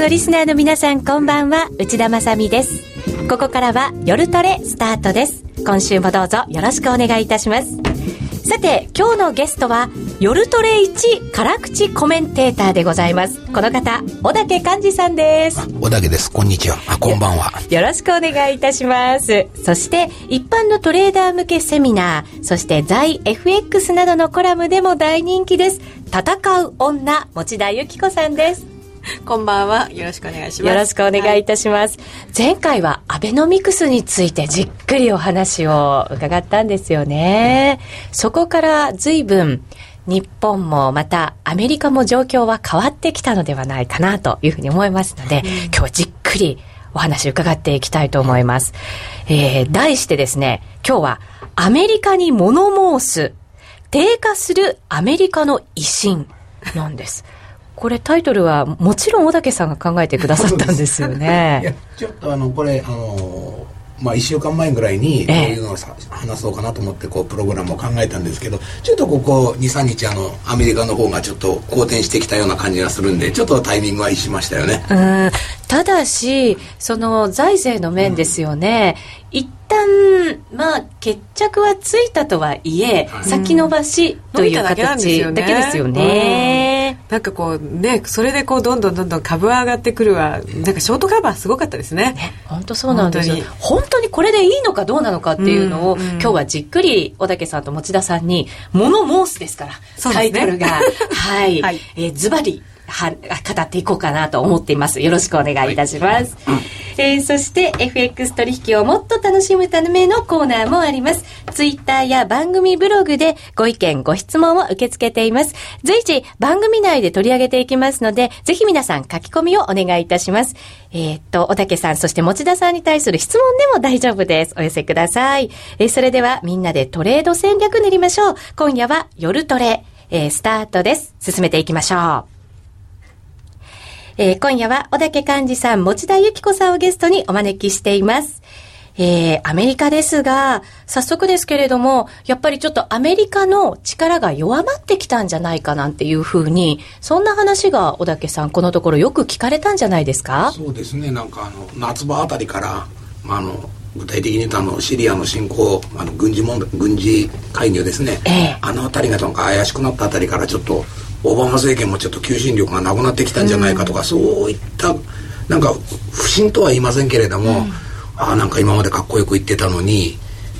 国のリスナーの皆さんこんばんは。内田まさです。ここからは夜トレスタートです。今週もどうぞよろしくお願いいたします。さて今日のゲストは夜トレ1辛口コメンテーターでございます。この方小竹寛治さんです。小竹です。こんにちは。あこんばんは。よろしくお願いいたします。そして一般のトレーダー向けセミナーそして在 FX などのコラムでも大人気です。戦う女持田由紀子さんです こんばんは。よろしくお願いします。よろしくお願いいたします。はい、前回はアベノミクスについてじっくりお話を伺ったんですよね。そこから随分日本もまたアメリカも状況は変わってきたのではないかなというふうに思いますので、うん、今日はじっくりお話伺っていきたいと思います。えー、題してですね、今日はアメリカに物申す低下するアメリカの威信なんです。これタイトルはもちろん小竹さんが考えてくださったんですよね。いやちょっとあのこれあのまあ、1週間前ぐらいにこういうのをさ、話そうかなと思ってこうプログラムを考えたんですけどちょっとここ23日あのアメリカの方がちょっと好転してきたような感じがするんでちょっとタイミングは逸しましたよね。うんただしその財政の面ですよね、うん、一旦まあ決着はついたとはいえ、はい、先延ばしという形だけですよね。なんかこうねそれでこうどんどんどんどん株は上がってくるわ。なんかショートカバーすごかったですね。ね本当そうなんですよ。本当に。これでいいのかどうなのかっていうのを、うんうん、今日はじっくり小竹さんと持田さんに「物申す」ですから、ね、タイトルが。はい、はい、えー、ズバリは語っていこうかなと思っています。よろしくお願いいたします。はい、えー、そして FX 取引をもっと楽しむためのコーナーもあります。ツイッターや番組ブログでご意見、ご質問を受け付けています。随時番組内で取り上げていきますので、ぜひ皆さん書き込みをお願いいたします。えー、っと、小竹さん、そして持田さんに対する質問でも大丈夫です。お寄せください。えー、それではみんなでトレード戦略練りましょう。今夜は夜トレ、えー、スタートです。進めていきましょう。えー、今夜は小竹寛治さん、持田由紀子さんをゲストにお招きしています。えー、アメリカですが、早速ですけれども、やっぱりちょっとアメリカの力が弱まってきたんじゃないかなんていうふうに、そんな話が小竹さん、このところよく聞かれたんじゃないですか？そうですね、なんかあの、夏場あたりから、まあ、あの、具体的に言うとあのシリアの侵攻あの軍事問題軍事介入ですね、ええ、あの辺りがなんか怪しくなったあたりからちょっとオバマ政権もちょっと求心力がなくなってきたんじゃないかとか、うん、そういったなんか不信とは言いませんけれども、うん、ああなんか今までかっこよく言ってたのに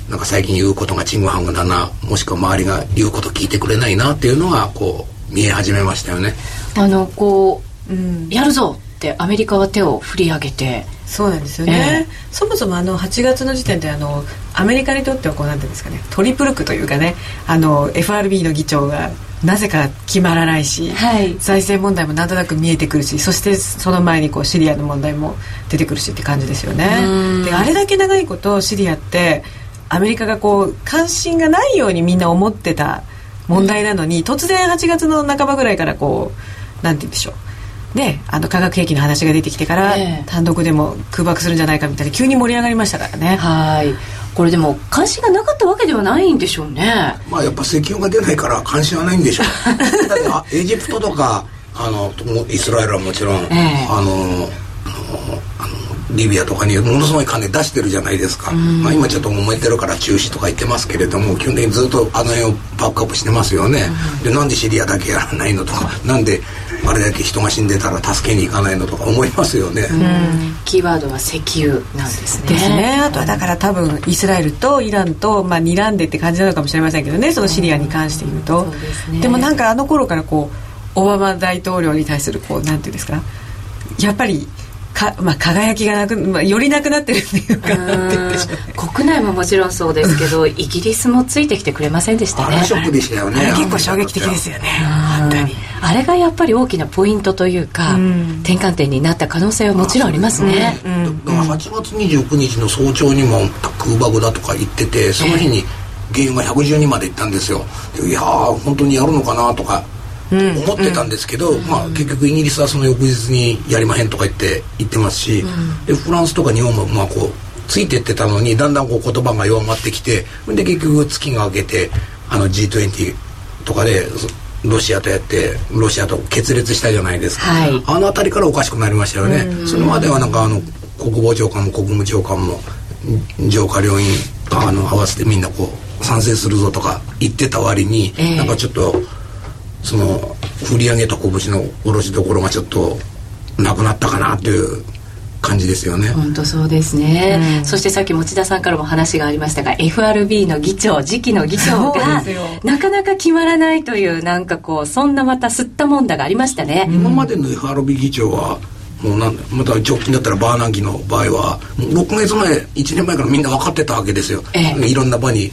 なんか最近言うことがちんぐはんぐだなもしくは周りが言うこと聞いてくれないなっていうのがこう見え始めましたよね。あのこう、うん、やるぞってアメリカは手を振り上げてそうなんですよね、えー、そもそもあの8月の時点であのアメリカにとってはこうなんていうんですかねトリプル区というかねあの FRB の議長がなぜか決まらないし、はい、財政問題もなんとなく見えてくるしそしてその前にこうシリアの問題も出てくるしって感じですよね。であれだけ長いことシリアってアメリカがこう関心がないようにみんな思ってた問題なのに、突然8月の半ばぐらいからこうなんて言うんでしょうね、あの化学兵器の話が出てきてから、単独でも空爆するんじゃないかみたいな急に盛り上がりましたからね。はい。これでも関心がなかったわけではないんでしょうね。まあやっぱ石油が出ないから関心はないんでしょう。だってエジプトとかあのイスラエルはもちろん、え。あのリビアとかにものすごい金出してるじゃないですか、まあ、今ちょっと揉めてるから中止とか言ってますけれども基本的にずっとあの辺をバックアップしてますよね、でなんでシリアだけやらないのとかなんであれだけ人が死んでたら助けに行かないのとか思いますよね、キーワードは石油なんですね。ですね。あとはだから多分イスラエルとイランと、まあ、睨んでって感じなのかもしれませんけどねそのシリアに関して言うと、でね、でもなんかあの頃からこうオバマ大統領に対するこうなんていうんですかやっぱりか、まあ、輝きがなく、まあ、よりなくなってるっていうか国内ももちろんそうですけどイギリスもついてきてくれませんでしたね。ショックでしたよね。結構衝撃的ですよね。あれがやっぱり大きなポイントというか、転換点になった可能性はもちろんありますね、うん、8月29日の早朝にも空爆だとか言っててその日に原油が112まで行ったんですよ。いやー本当にやるのかなとか思ってたんですけど、うん、まあ、結局イギリスはその翌日にやりまへんとか言って言ってますし、うん、でフランスとか日本もまあこうついてってたのにだんだんこう言葉が弱まってきてで結局月が明けてあの G20 とかでロシアとやってロシアと決裂したじゃないですか、はい、あの辺りからおかしくなりましたよね。それまではなんかあの国防長官も国務長官も上下両院あの合わせてみんなこう賛成するぞとか言ってた割に、えー、なんかちょっとその振り上げた拳の下ろしどころがちょっとなくなったかなという感じですよね。本当そうですね、うん、そしてさっき持田さんからも話がありましたが FRB の議長次期の議長がなかなか決まらないというなんかこうそんなまた吸ったもんだがありましたね。今までの FRB 議長はもうなんまた直近だったらバーナンキの場合は6か月前1年前からみんな分かってたわけですよ、ええ、いろんな場に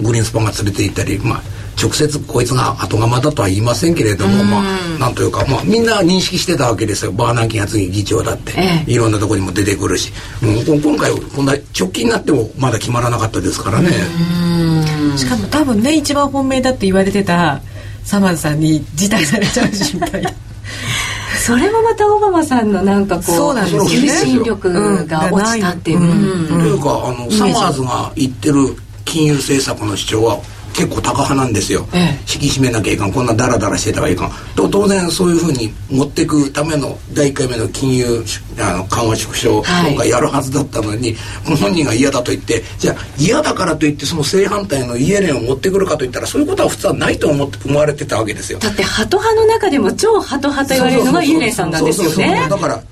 グリーンスパンが連れて行ったりまあ直接こいつが後釜だとは言いませんけれども、まあ、なんというか、まあ、みんな認識してたわけですよ。バーナンキが次議長だって、ええ、いろんなところにも出てくるし、もう今回、こんな直近になってもまだ決まらなかったですからね。しかも多分ね、一番本命だって言われてたサマーズさんに辞退されちゃうしみたいな。それもまたオバマさんのなんかこうそうなんです、ね、求心力が落ちたっていう。というかあのサマーズが言ってる金融政策の主張は結構高派なんですよ、ええ、引き締めなきゃいかん。こんなダラダラしてたらいかん。と当然そういうふうに持っていくための第1回目の金融あの緩和縮小、はい、今回やるはずだったのに本人が嫌だと言ってじゃあ嫌だからといってその正反対のイエレンを持ってくるかといったらそういうことは普通はないと思って思われてたわけですよ。だってハト派の中でも超ハト派と言われるのがイエレンさんなんですよね。だから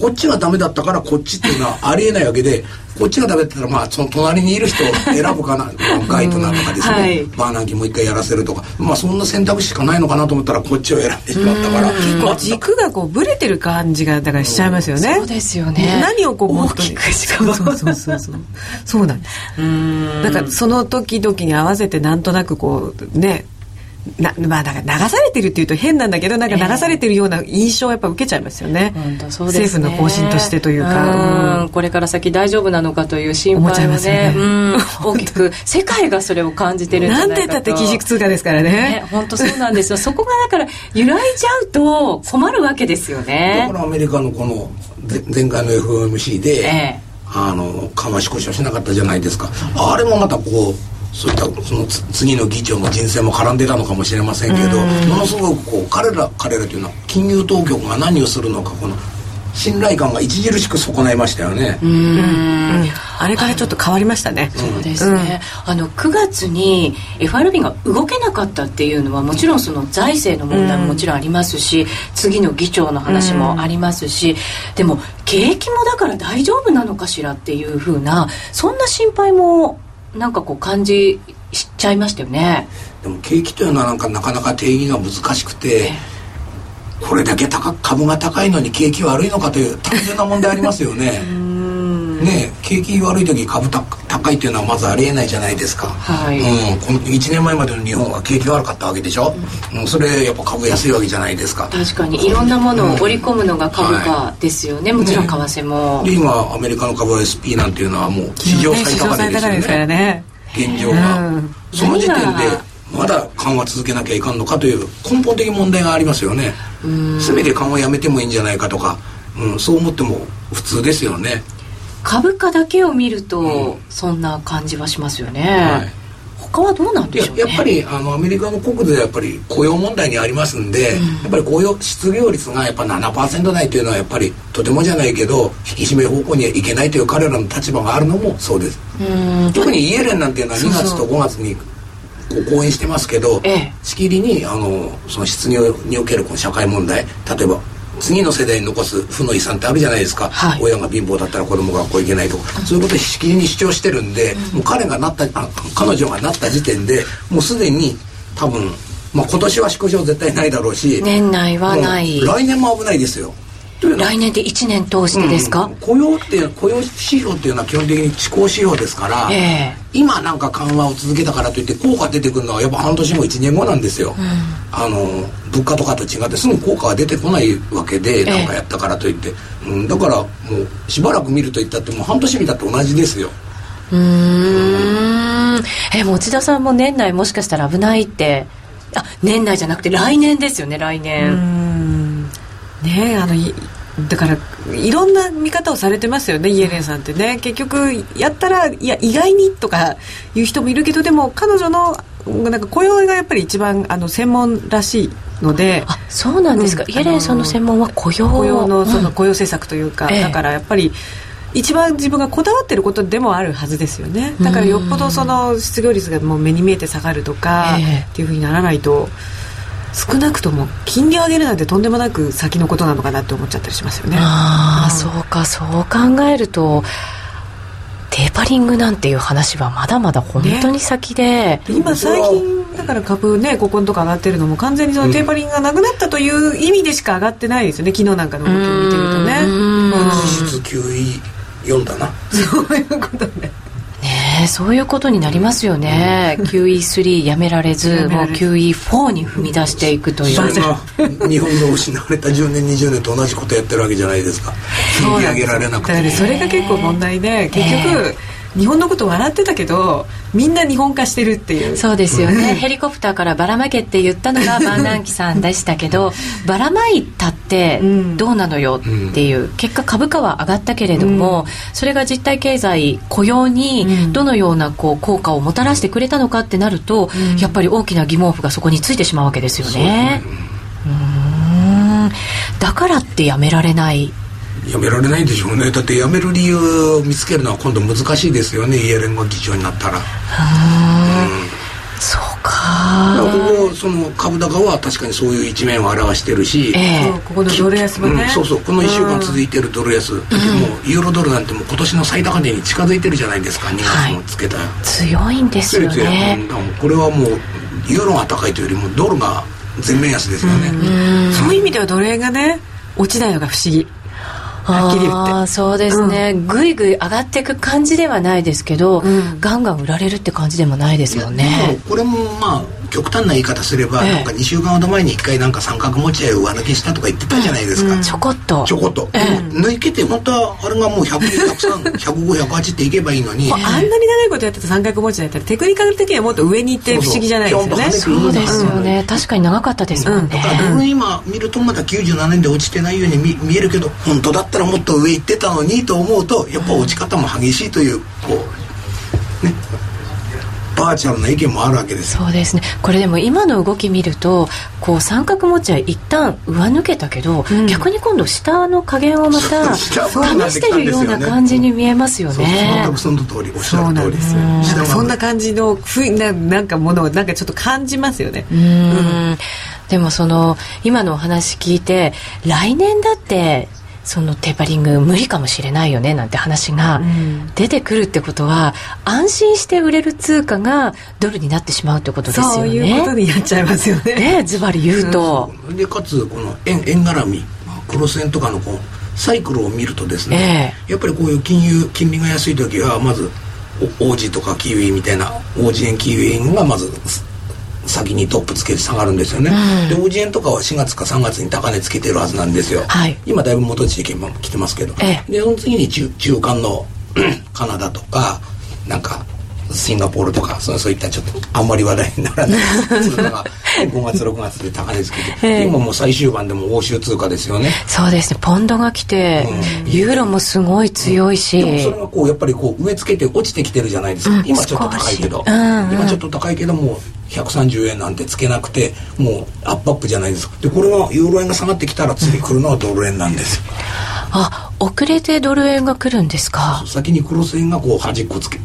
こっちがダメだったからこっちっていうのはありえないわけでこっちがダメってたらまあその隣にいる人を選ぶかなガイドナーとかですね、はい、バーナンキもう一回やらせるとか。まあそんな選択肢しかないのかなと思ったらこっちを選んでしまったから。結構軸がこうブレてる感じがだからしちゃいますよね、そうですよね。何をこう大きくしかも。そうそうそうそう。そうなんです。だからその時々に合わせてなんとなくこうねな まあ、だから流されてるっていうと変なんだけどなんか流されてるような印象をやっぱ受けちゃいますよね,、えー、そうね。政府の方針としてというか、うん、これから先大丈夫なのかという心配はね。ね、うん、大きく。世界がそれを感じてるんじゃないかと。なんて言ったって基軸通貨ですからね。ね本当そうなんですよ。そこがだから揺らいじゃうと困るわけですよね。だからアメリカのこの前回の FOMC で、えー、あの緩和縮小しなかったじゃないですか。あれもまたこうそういったその次の議長の人選も絡んでたのかもしれませんけどものすごくこう彼ら彼らというのは金融当局が何をするのかこの信頼感が著しく損ないましたよね。うん、あれからちょっと変わりましたね。そうですね。うん、あの9月に FRB が動けなかったっていうのはもちろんその財政の問題ももちろんありますし、うん、次の議長の話もありますし、でも景気もだから大丈夫なのかしらっていうふうなそんな心配もなんかこう感じしちゃいましたよね。でも景気というのはなんかなかなか定義が難しくて、これだけ高株が高いのに景気悪いのかという単純な問題ありますよねね景気悪い時株高いっていうのはまずありえないじゃないですか、はい。うん、この1年前までの日本は景気悪かったわけでしょ、うん、うん、それやっぱ株安いわけじゃないですか。確かにいろんなものを織り込むのが株価ですよね、うんはい、もちろん為替も、ね、で今アメリカの株 SP なんていうのはもう史上最高値ですよね。ね現状が、うん、その時点でまだ緩和続けなきゃいかんのかという根本的問題がありますよね。全て緩和やめてもいいんじゃないかとか、うん、そう思っても普通ですよね株価だけを見ると、そんな感じはしますよね、はい、他はどうなんでしょう、ね、やっぱりあのアメリカの国土でやっぱり雇用問題にありますんで、うん、やっぱり雇用失業率がやっぱ7%台というのはやっぱりとてもじゃないけど引き締め方向にはいけないという彼らの立場があるのもそうです。特にイエレンなんていうのは2月と5月に講演してますけど、ええ、しきりにあのその失業におけるこの社会問題例えば次の世代に残す負の遺産ってあるじゃないですか、はい、親が貧乏だったら子供が学校行けないとか、そういうことをしきりに主張してるんで、もう彼がなったあ彼女がなった時点でもうすでに多分、まあ、今年は縮小絶対ないだろうし年内はない。来年も危ないですよ。来年で1年通してですか、うん、雇用って雇用指標っていうのは基本的に地高指標ですから、えー、今なんか緩和を続けたからといって効果出てくるのはやっぱ半年後1年後なんですよ、うん、あの物価とかと違ってすぐ効果が出てこないわけでなんかやったからといって、えー、うん、だからもうしばらく見るといったってもう半年見たって同じですよ。うん。え持田さんも年内もしかしたら危ないって。あ年内じゃなくて来年ですよね来年。ねあのだからいろんな見方をされてますよねイエレンさんってね。結局やったらいや意外にとかいう人もいるけどでも彼女のなんか雇用がやっぱり一番あの専門らしいのであそうなんですか、うん、イエレンさんの専門は雇用。雇用のその雇用政策というか、うん、だからやっぱり一番自分がこだわってることでもあるはずですよね。だからよっぽどその失業率がもう目に見えて下がるとか、っていうふうにならないと少なくとも金利を上げるなんてとんでもなく先のことなのかなって思っちゃったりしますよね。ああ、そうかそう考えるとテーパリングなんていう話はまだまだ本当に先で、ね、今最近だから株ねここのとこ上がってるのも完全にそのテーパリングがなくなったという意味でしか上がってないですよね。昨日なんかの動きを見てるとね。実質 QE4 だな。そういうことねねそういうことになりますよね、うん、QE3 やめられずもう QE4 に踏み出していくという。それが日本の失われた10年20年と同じことやってるわけじゃないですか。引き上げられなくて。それが結構問題で結局、日本のこと笑ってたけどみんな日本化してるっていう。そうですよね、ヘリコプターからばらまけって言ったのがバンナンキさんでしたけどばらまいたってどうなのよっていう、結果株価は上がったけれども、それが実体経済雇用にどのようなこう効果をもたらしてくれたのかってなると、やっぱり大きな疑問符がそこについてしまうわけですよね。うん。だからってやめられないやめられないんでしょうね。だってやめる理由を見つけるのは今度難しいですよね。イエレンが議長になったら。うん。そうか。ここその株高は確かにそういう一面を表してるし、えー、ここのドル安もね、うん、そうそう。この1週間続いてるドル安、うん、もうユーロドルなんてもう今年の最高値に近づいてるじゃないですか。2月もつけた、はい、強いんですよね。これはもうユーロが高いというよりもドルが全面安ですよね、そういう意味ではドル円がね落ちないのが不思議はっきり言って。そうですね、ぐいぐい上がっていく感じではないですけど、うん、ガンガン売られるって感じでもないですよね。これもまあ極端な言い方すれば、ええ、なんか2週間ほど前に1回なんか三角持ち合い上抜けしたとか言ってたじゃないですか、うん、ちょこっと。ちょこっと、ええ、抜けて本当はあれがもう100103105108 っていけばいいのに。あんなに長いことやってた三角持ち合いったらテクニカル的にはもっと上に行って不思議じゃないですよね。そうですよね、うん、確かに長かったですもんね、だから今見るとまだ97年で落ちてないように見見えるけど本当だったらもっと上行ってたのにと思うとやっぱ落ち方も激しいというこうねバーチャルな意見もあるわけですそうですね。これでも今の動き見るとこう三角持ちは一旦上抜けたけど、うん、逆に今度下の加減をまた試してるような感じに見えますよね。その通りおっしゃる通り。です。よそんな感じのふななんかものをなんかちょっと感じますよね。うん。でもその今のお話聞いて来年だってそのテーパリング無理かもしれないよねなんて話が出てくるってことは、安心して売れる通貨がドルになってしまうってことですよね。そういうことになっちゃいますよね。ねズバリ言うと、うん、でかつこの円円絡み。クロス円とかのこうサイクルを見るとですね、えー、やっぱりこういう金融金利が安い時はまず王子とかキウイみたいな王子円キウイ円がまず先にトップつけて下がるんですよね、うん、でオージエンとかは4月か3月に高値つけてるはずなんですよ、はい、今だいぶ元地域も来てますけど、ええ、でその次に中中間の カナダとかなんかシンガポールとかそうそういったちょっとあんまり話題にならない 通貨が5月6月で高値つけて、えー、今もう最終盤でも欧州通貨ですよね。そうですね。ポンドが来て、うん、ユーロもすごい強いし、うん、でもそれがこうやっぱりこう植え付けて落ちてきてるじゃないですか、うん、今ちょっと高いけど、うんうん、今ちょっと高いけども130円なんてつけなくてもうアップアップじゃないですか。でこれがユーロ円が下がってきたら次来るのはドル円なんですよ、あ遅れてドル円が来るんですか？先にクロス円がこう端っこつけ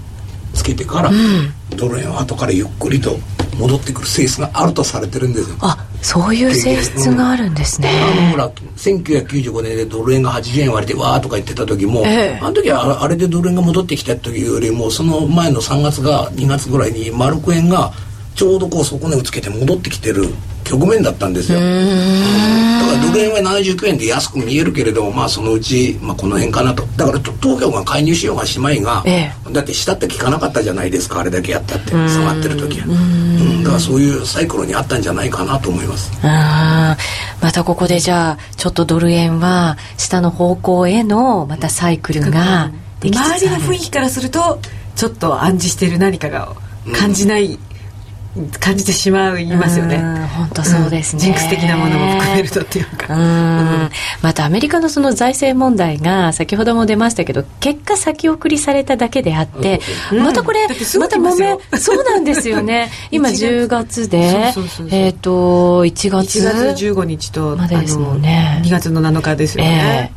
つけてから、うん、ドル円は後からゆっくりと戻ってくる性質があるとされてるんですよ。あそういう性質があるんですね、あのほら1995年でドル円が80円割れてわーとか言ってた時も、えー、あの時はあれでドル円が戻ってきた時よりもその前の3月が2月ぐらいにマルク円がちょうどこう底値をつけて戻ってきてる局面だったんですよ。だからドル円は79円で安く見えるけれどまあそのうち、まあ、この辺かなと。だから当局が介入しようがしまいが、ええ、だって下って聞かなかったじゃないですかあれだけやったって下がってる時は。うん。だからそういうサイクルにあったんじゃないかなと思います。あまたここでじゃあちょっとドル円は下の方向へのまたサイクルができつつ周りの雰囲気からするとちょっと暗示している何かが感じない、感じてしまいますよね。本当そうですね、ジンクス的なものも含めるとっていうか。うん。またアメリカのその財政問題が先ほども出ましたけど結果先送りされただけであって、またこれまた揉めそうなんですよね。今10月。でえっ、と1月1月15日とまでですもんね。2月の7日ですよね、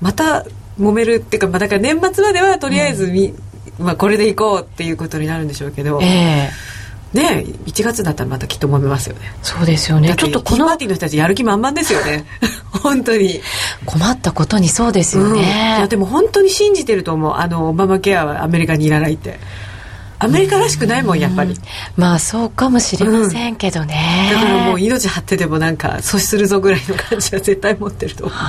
また揉めるっていうか、まあ、だから年末まではとりあえずみ、まあ、これでいこうっていうことになるんでしょうけど、えー、ね1月だったらまたきっと揉めますよね。そうですよね。ちょっとこのパーティーの人たちやる気満々ですよね。本当に。困ったことにそうですよね、うん、いやでも本当に信じてると思う。あのオバマケアはアメリカにいらないってアメリカらしくないもんやっぱり。まあそうかもしれませんけどね、うん、だからもう命張ってでもなんか阻止するぞぐらいの感じは絶対持ってると思う。う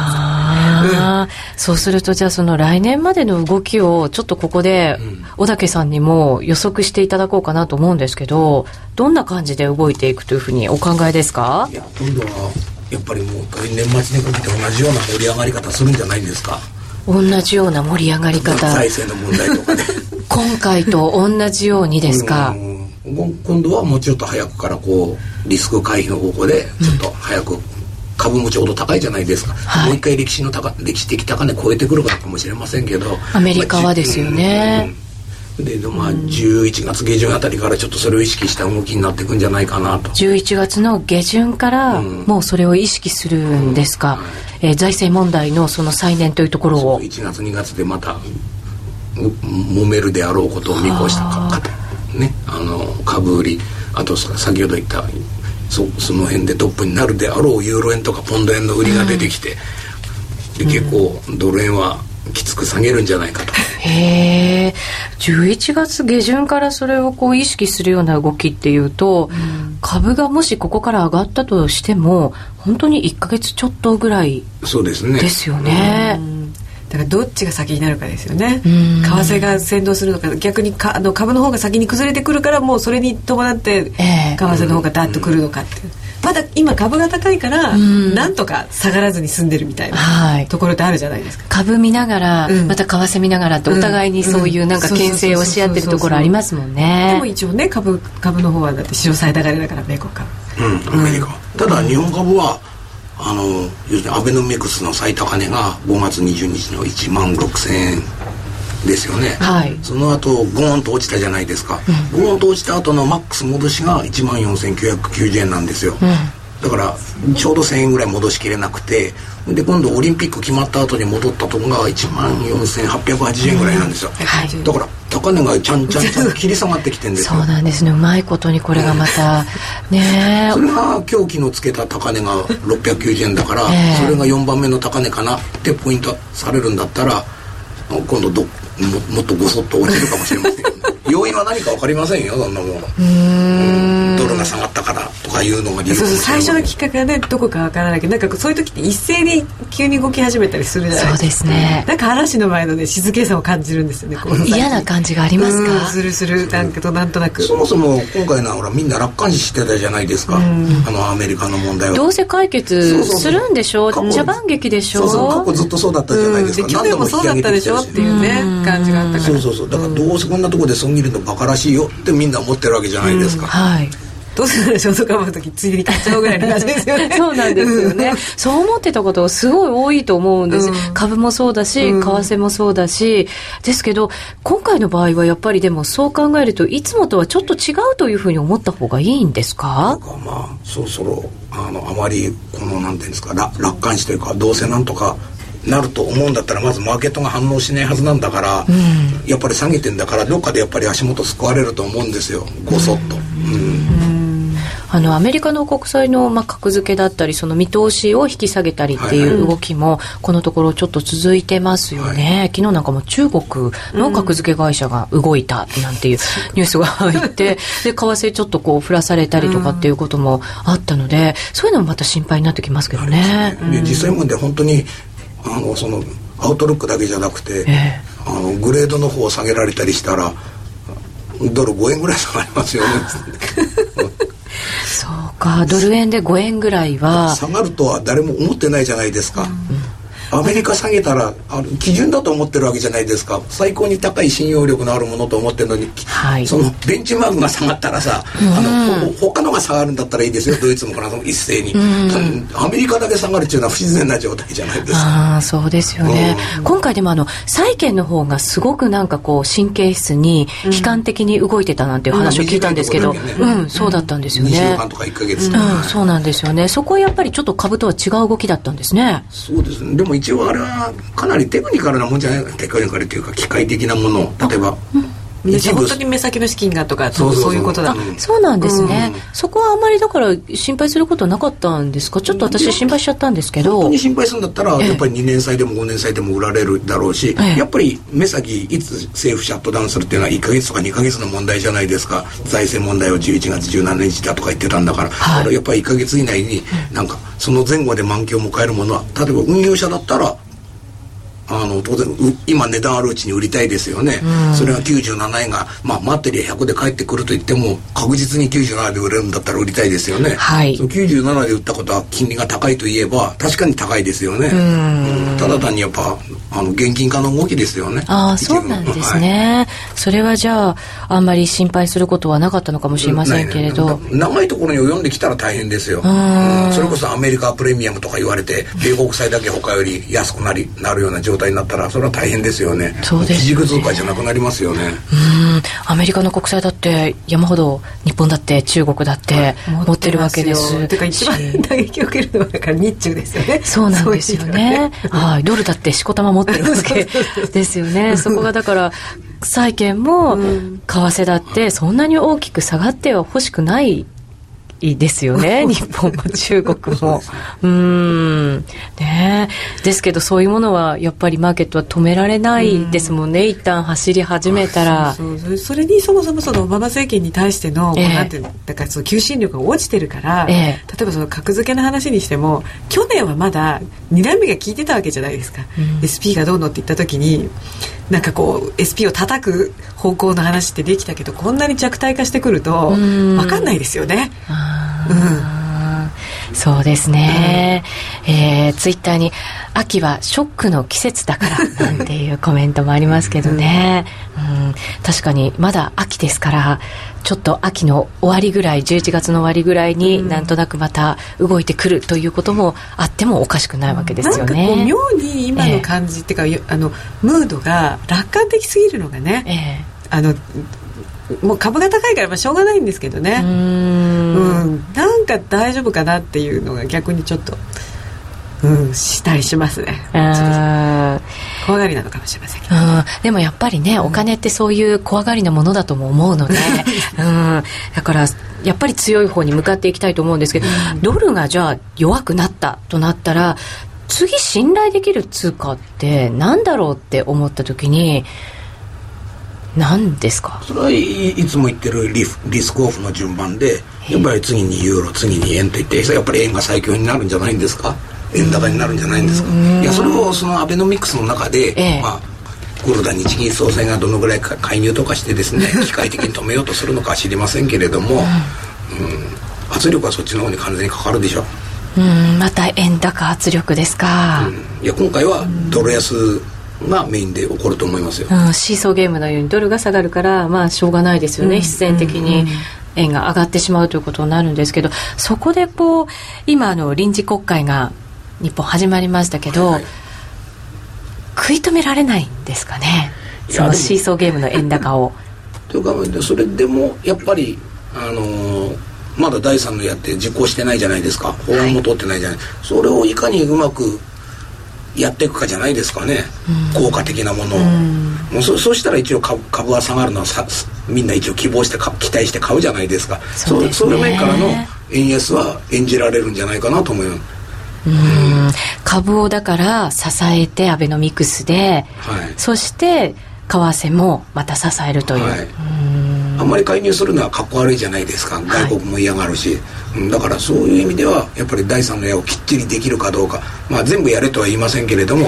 ん、そうするとじゃあその来年までの動きをちょっとここで小竹さんにも予測していただこうかなと思うんですけどどんな感じで動いていくというふうにお考えですか？いや今度はやっぱりもう年末にかけて同じような盛り上がり方するんじゃないんですか？同じような盛り上がり方。財政の問題とかね。今回と同じようにですか、今度はもうちょっと早くからこうリスク回避の方向でちょっと早く、株もちょうど高いじゃないですか、はい、もう一回歴史の高歴史的高値超えてくるかもしれませんけど。アメリカはですよね、でまあ11月下旬あたりからちょっとそれを意識した動きになっていくんじゃないかなと。11月の下旬からもうそれを意識するんですか、うん、えー、財政問題のその再燃というところを。1月2月でまた揉めるであろうことを見越した方ねあの株売りあと先ほど言ったそその辺でトップになるであろうユーロ円とかポンド円の売りが出てきて、うん、で結構ドル円はきつく下げるんじゃないかと。へえ11月下旬からそれをこう意識するような動きっていうと、うん、株がもしここから上がったとしても本当に1か月ちょっとぐらいそうですね。ですよね。だからどっちが先になるかですよね。為替が先導するのか逆にかあの株の方が先に崩れてくるからもうそれに伴って為替の方がダッとくるのかっていう。まだ今株が高いから、なんとか下がらずに済んでるみたいなところってあるじゃないですか、株見ながら、また為替見ながらってお互いにそういうなんか牽制をし合ってるところありますもんね。でも一応ね株株の方はだって史上最高値だから米国株うんアメリカ、ただ日本株はあの要するにアベノミクスの最高値が5月20日の1万6000円ですよね、はい、その後ゴーンと落ちたじゃないですか、うん、ゴーンと落ちた後のマックス戻しが1万4990円なんですよ、うん。だからちょうど1000円ぐらい戻しきれなくてで今度オリンピック決まった後に戻ったとこが1万4880円ぐらいなんですよ、はい、だから高値がちゃんちゃんちゃん切り下がってきてるんですよ。そうなんですね。うまいことにこれがまた ねそれが狂気のつけた高値が690円だから、えー、それが4番目の高値かなってポイントされるんだったら今度どももっとごそっと落ちるかもしれません 要因は何か分かりませんよそんなもん。ドルが下がったからとかいうのが理由最初のきっかけはねどこか分からないけどなんかそういう時って一斉に急に動き始めたりするじゃないそうですね。なんか嵐の前のね静けさを感じるんですよね嫌な感じがありますか？するするなんかとなんとなく。そもそも今回のほらみんな楽観視してたじゃないですか。あのアメリカの問題は。どうせ解決するんでしょう？茶番劇でしょそうそう過去ずっとそうだったじゃないですか。去年もそうだったでしょ？っていうね感じがあったから。そうそうそう。だからどうせこんなところで損切るのバカらしいよってみんな思ってるわけじゃないですか、うん、はい。どうせならショートカバーの時ついでに買っちゃおうぐらいの感じで。すよねそうなんですよね。そう思ってたことすごい多いと思うんです、うん、株もそうだし、為替もそうだし。ですけど今回の場合はやっぱりでもそう考えるといつもとはちょっと違うというふうに思った方がいいんですか？まあそろそろあのあまりこのなんていうんですか楽観視というかどうせなんとかなると思うんだったらまずマーケットが反応しないはずなんだから、うん、やっぱり下げてんだからどっかでやっぱり足元救われると思うんですよ。ごそっと。うん。あのアメリカの国債の、まあ、格付けだったりその見通しを引き下げたりっていう動きも、このところちょっと続いてますよね、はい、昨日なんかも中国の格付け会社が動いたなんていうニュースが入って で為替ちょっとこう振らされたりとかっていうこともあったので、そういうのもまた心配になってきますけどね。ね。実際問題本当にあのそのアウトロックだけじゃなくて、えー、あのグレードの方を下げられたりしたらドル5円ぐらい下がりますよね。そうか。ドル円で5円ぐらいは。下がるとは誰も思ってないじゃないですか、うんアメリカ下げたらあの基準だと思ってるわけじゃないですか。最高に高い信用力のあるものと思ってるのに、はい、そのベンチマークが下がったらさ、あの他のが下がるんだったらいいですよ。ドイツもフランスも一斉に、アメリカだけ下がるっていうのは不自然な状態じゃないですか。あそうですよね、今回でもあの債券の方がすごくなんかこう神経質に悲観的に動いてたなんていう話を聞いたんですけど、うん、そうだったんですよね。2週間とか1か月とか、そうなんですよね。そこはやっぱりちょっと株とは違う動きだったんですね。そうですね。でも一応あれはかなりテクニカルなもんじゃないテクニカルっていうか機械的なもの例えば、本当に目先の資金がとかそういうことだ。そうなんですね、うん、そこはあんまりだから心配することはなかったんですか？ちょっと私心配しちゃったんですけど。本当に心配するんだったら、やっぱり2年債でも5年債でも売られるだろうし、やっぱり目先いつ政府シャットダウンするっていうのは1か月とか2か月の問題じゃないですか。財政問題を11月17日だとか言ってたんだから、はい、やっぱり1か月以内になんかその前後で満期を迎えるものは例えば運用者だったらあの当然今値段あるうちに売りたいですよね、うん、それが97円が、まあ、待ってりゃ100で帰ってくると言っても確実に97で売れるんだったら売りたいですよね、はい、その97で売ったことは金利が高いといえば確かに高いですよね、うん、ただ単にやっぱあの現金化の動きですよね。ああそうなんですね、はい、それはじゃああんまり心配することはなかったのかもしれませんけれど、長いところに及んできたら大変ですよ、うん、それこそアメリカプレミアムとか言われて米国債だけ他より安くなりなるような状態になったらそれは大変ですよね。そうです、ね、基軸通貨じゃなくなりますよね。うん。アメリカの国債だって山ほど日本だって中国だって持ってるわけです、てか一番打撃を受けるのはだから日中ですよね。そうなんですよね。はい。ドルだってしこたま持ってるわけです。よね。そこがだから債券も為替だってそんなに大きく下がってはほしくないですよね 日本も中国も。うん。ね。ですけどそういうものはやっぱりマーケットは止められないですもんね、ん、一旦走り始めたら。そうそれにそもそもそのオバマ政権に対しての、えー、なんてだからその求心力が落ちてるから、えー、例えばその格付けの話にしても去年はまだ睨みが効いてたわけじゃないですか、うん、SP がどうのって言った時になんかこう SP を叩く方向の話ってできたけどこんなに弱体化してくると分かんないですよね。そうですね、うん、えー、ツイッターに「秋はショックの季節だから」なんていうコメントもありますけどね、うん、確かにまだ秋ですからちょっと秋の終わりぐらい11月の終わりぐらいになんとなくまた動いてくるということもあってもおかしくないわけですよね。なんかこう妙に今の感じっていうか、えー、あのムードが楽観的すぎるのがね、えー、あのもう株が高いからまあしょうがないんですけどね。うん。うん。なんか大丈夫かなっていうのが逆にちょっとうんしたりしますね。怖がりなのかもしれませんけど、でもやっぱりね、お金ってそういう怖がりなものだとも思うので、うん、だからやっぱり強い方に向かっていきたいと思うんですけど、うん、ドルがじゃあ弱くなったとなったら次信頼できる通貨って何だろうって思った時に何ですか？それはいいつも言ってるリリスクオフの順番でやっぱり次にユーロ次に円といってやっぱり円が最強になるんじゃないんですか？円高になるんじゃないんですか？いやそれをそのアベノミクスの中で、ええ、まあ黒田日銀総裁がどのぐらい介入とかしてですね 機械的に止めようとするのか知りませんけれども、うん、圧力はそっちの方に完全にかかるでしょ。ううん。また円高圧力ですか、うん、いや今回はドル安がメインで起こると思いますよ、うん、シーソーゲームのようにドルが下がるからまあしょうがないですよね、必然的に。円が上がってしまうということになるんですけどそこでこう今の臨時国会が日本始まりましたけど、はいはい、食い止められないんですかねそのシーソーゲームの円高を。というかそれでもやっぱりあのーまだ第三のやって実行してないじゃないですか。法案も通ってないじゃない、はい、それをいかにうまくやっていくかじゃないですかね、うん、効果的なものを、うん、もうそそうしたら一応株株は下がるのはさみんな一応希望して期待して買うじゃないですか。そう、ね、そういう面からの円安は演じられるんじゃないかなと思いますうん。株をだから支えてアベノミクスで、はい、そして為替もまた支えるという、はい、あんまり介入するのはかっこ悪いじゃないですか。外国も嫌がるし、はい、だからそういう意味ではやっぱり第三の矢をきっちりできるかどうか、まあ、全部やれとは言いませんけれども、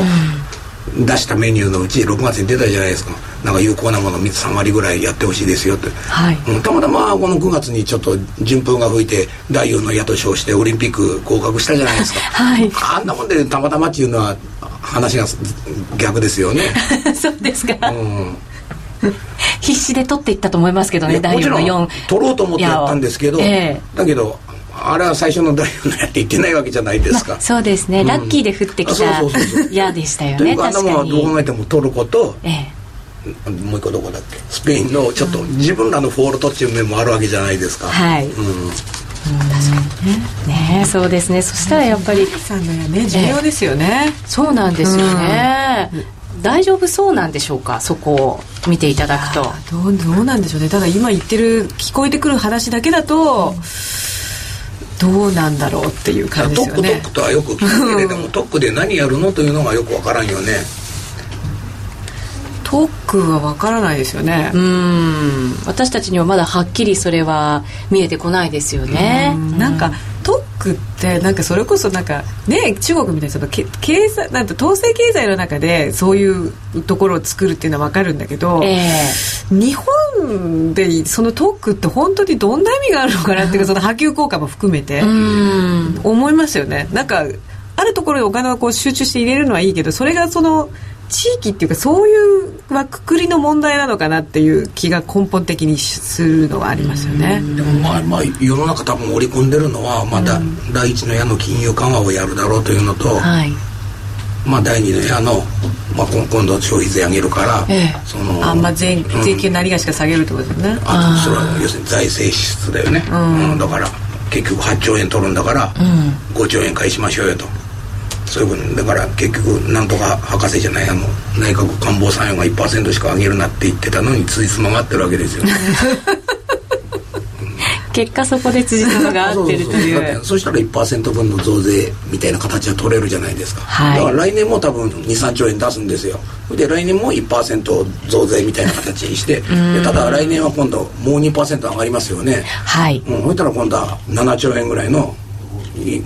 うん、出したメニューのうち6月に出たじゃないですか。なんか有効なもの3割ぐらいやってほしいですよって、はい。うん、たまたまこの9月にちょっと順風が吹いて第4の矢と称してオリンピック合格したじゃないですか、はい、あんなもんでたまたまっていうのは話が逆ですよね。そうですか、うん 必死で取っていったと思いますけどね第4の矢取ろうと思ってやったんですけど、えー、だけどあれは最初の第4の矢って言ってないわけじゃないですか、まあ、そうですね、うん、ラッキーで降ってきた矢でしたよね確かに。どう考えても取ること、ええ、もう一個どこだっけ？スペインのちょっと自分らのフォールトっていう面もあるわけじゃないですか。はい、うん。確かにね。ねそうですね。そしたらやっぱりさんのやね重要ですよね、そうなんですよね、大丈夫そうなんでしょうか？そこを見ていただくと。どうどうなんでしょうね。ただ今言ってる聞こえてくる話だけだと、うんどうなんだろうっていう感じですよね。トックトックとはよく聞くけれども トックで何やるのというのがよくわからんよねトックはわからないですよね。うん。私たちにはまだはっきりそれは見えてこないですよね。ん。なんか特区ってなんかそれこそなんかね中国みたいにその経済なんと統制経済の中でそういうところを作るっていうのは分かるんだけど、えー、日本でその特区って本当にどんな意味があるのかなっていうか その波及効果も含めて思いますよね。なんかあるところにお金をこう集中して入れるのはいいけどそれがその地域っていうかそういうまあくくりの問題なのかなっていう気が根本的にするのはありますよね。でもまあまあ世の中多分織り込んでるのはまだ第一の矢の金融緩和をやるだろうというのと、はい、まあ第二の矢のまあ今度消費税上げるから、ええ、そのあまあ税税金何がしか下げるってことですね。あとそれは要するに財政支出だよね。うん、うん、だから結局8兆円取るんだから、うん、5兆円返しましょうよと。そういうことだから結局なんとか博士じゃない。あの内閣官房参与が1%しか上げるなって言ってたのについつまがってるわけですよ。結果そこで辻褄が合ってるという。そしたら1%分の増税みたいな形は取れるじゃないですか、はい、だから来年も多分23兆円出すんですよ。で来年も1%増税みたいな形にしてでただ来年は今度もう2%上がりますよね。はい。うん、そしたら今度は7兆円ぐらいの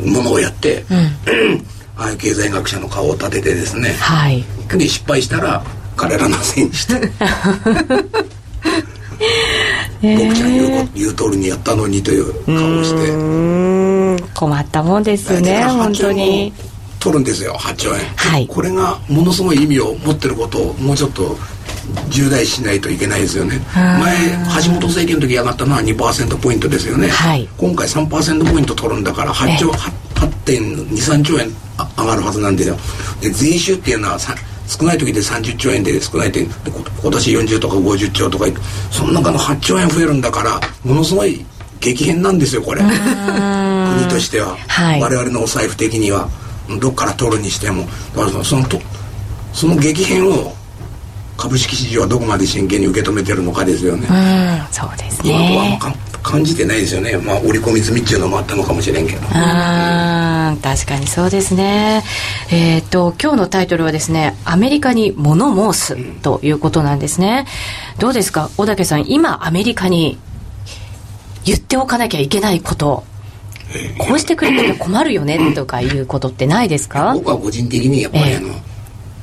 ものをやって、うん ああいう経済学者の顔を立ててですね、はい、で失敗したら彼らのせいにして。僕ちゃん言う言う通りにやったのにという顔をして。困ったもんですよね本当に。取るんですよ8兆円、はい、これがものすごい意味を持ってることをもうちょっと重大視しないといけないですよね。前橋本政権の時上がったのは2%ポイントですよね、はい、今回3%ポイント取るんだから8兆8.23兆円上がるはずなんでで税収っていうのは少ない時で30兆円で少ない点今年40とか50兆とかその中の8兆円増えるんだからものすごい激変なんですよこれ。国としては、はい、我々のお財布的には。どっから取るにしても。だからそのとその激変を株式市場はどこまで真剣に受け止めてるのかですよね。そうですね。今は感じてないですよね。まあ織り込み済みっていうのもあったのかもしれんけど。あ確かにそうですね。えっ、ー、と今日のタイトルはですね、アメリカに物申すということなんですね。どうですか、小竹さん。今アメリカに言っておかなきゃいけないこと。こうしてくれて困るよねとかいうことってないですか？僕は個人的にやっぱりあの、えー、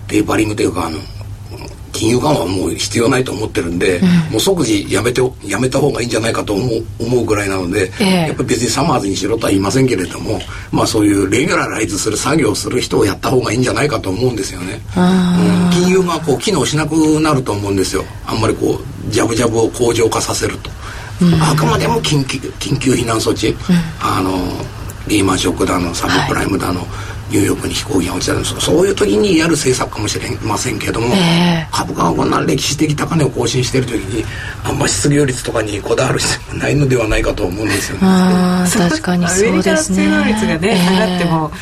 ペーパリングというかあの金融緩和はもう必要ないと思ってるんで、うん、もう即時やめてやめた方がいいんじゃないかと思う思うぐらいなので、えー、やっぱり別にサマーズにしろとは言いませんけれどもまあそういうレギュライズする作業をする人をやった方がいいんじゃないかと思うんですよね、うん、金融がこう機能しなくなると思うんですよ。あんまりこうジャブジャブを向上化させると、うん、あくまでも緊急緊急避難措置、あのリーマンショックだのサブプライムだの、はいニューヨークに飛行機が落ちたんですそういう時にやる政策かもしれませんけども、えー、株価がこんな歴史的高値を更新している時にあんま失業率とかにこだわる必要がないのではないかと思うんですよね。あ確かにそうですね。アメリカの失業率がね、上がっても、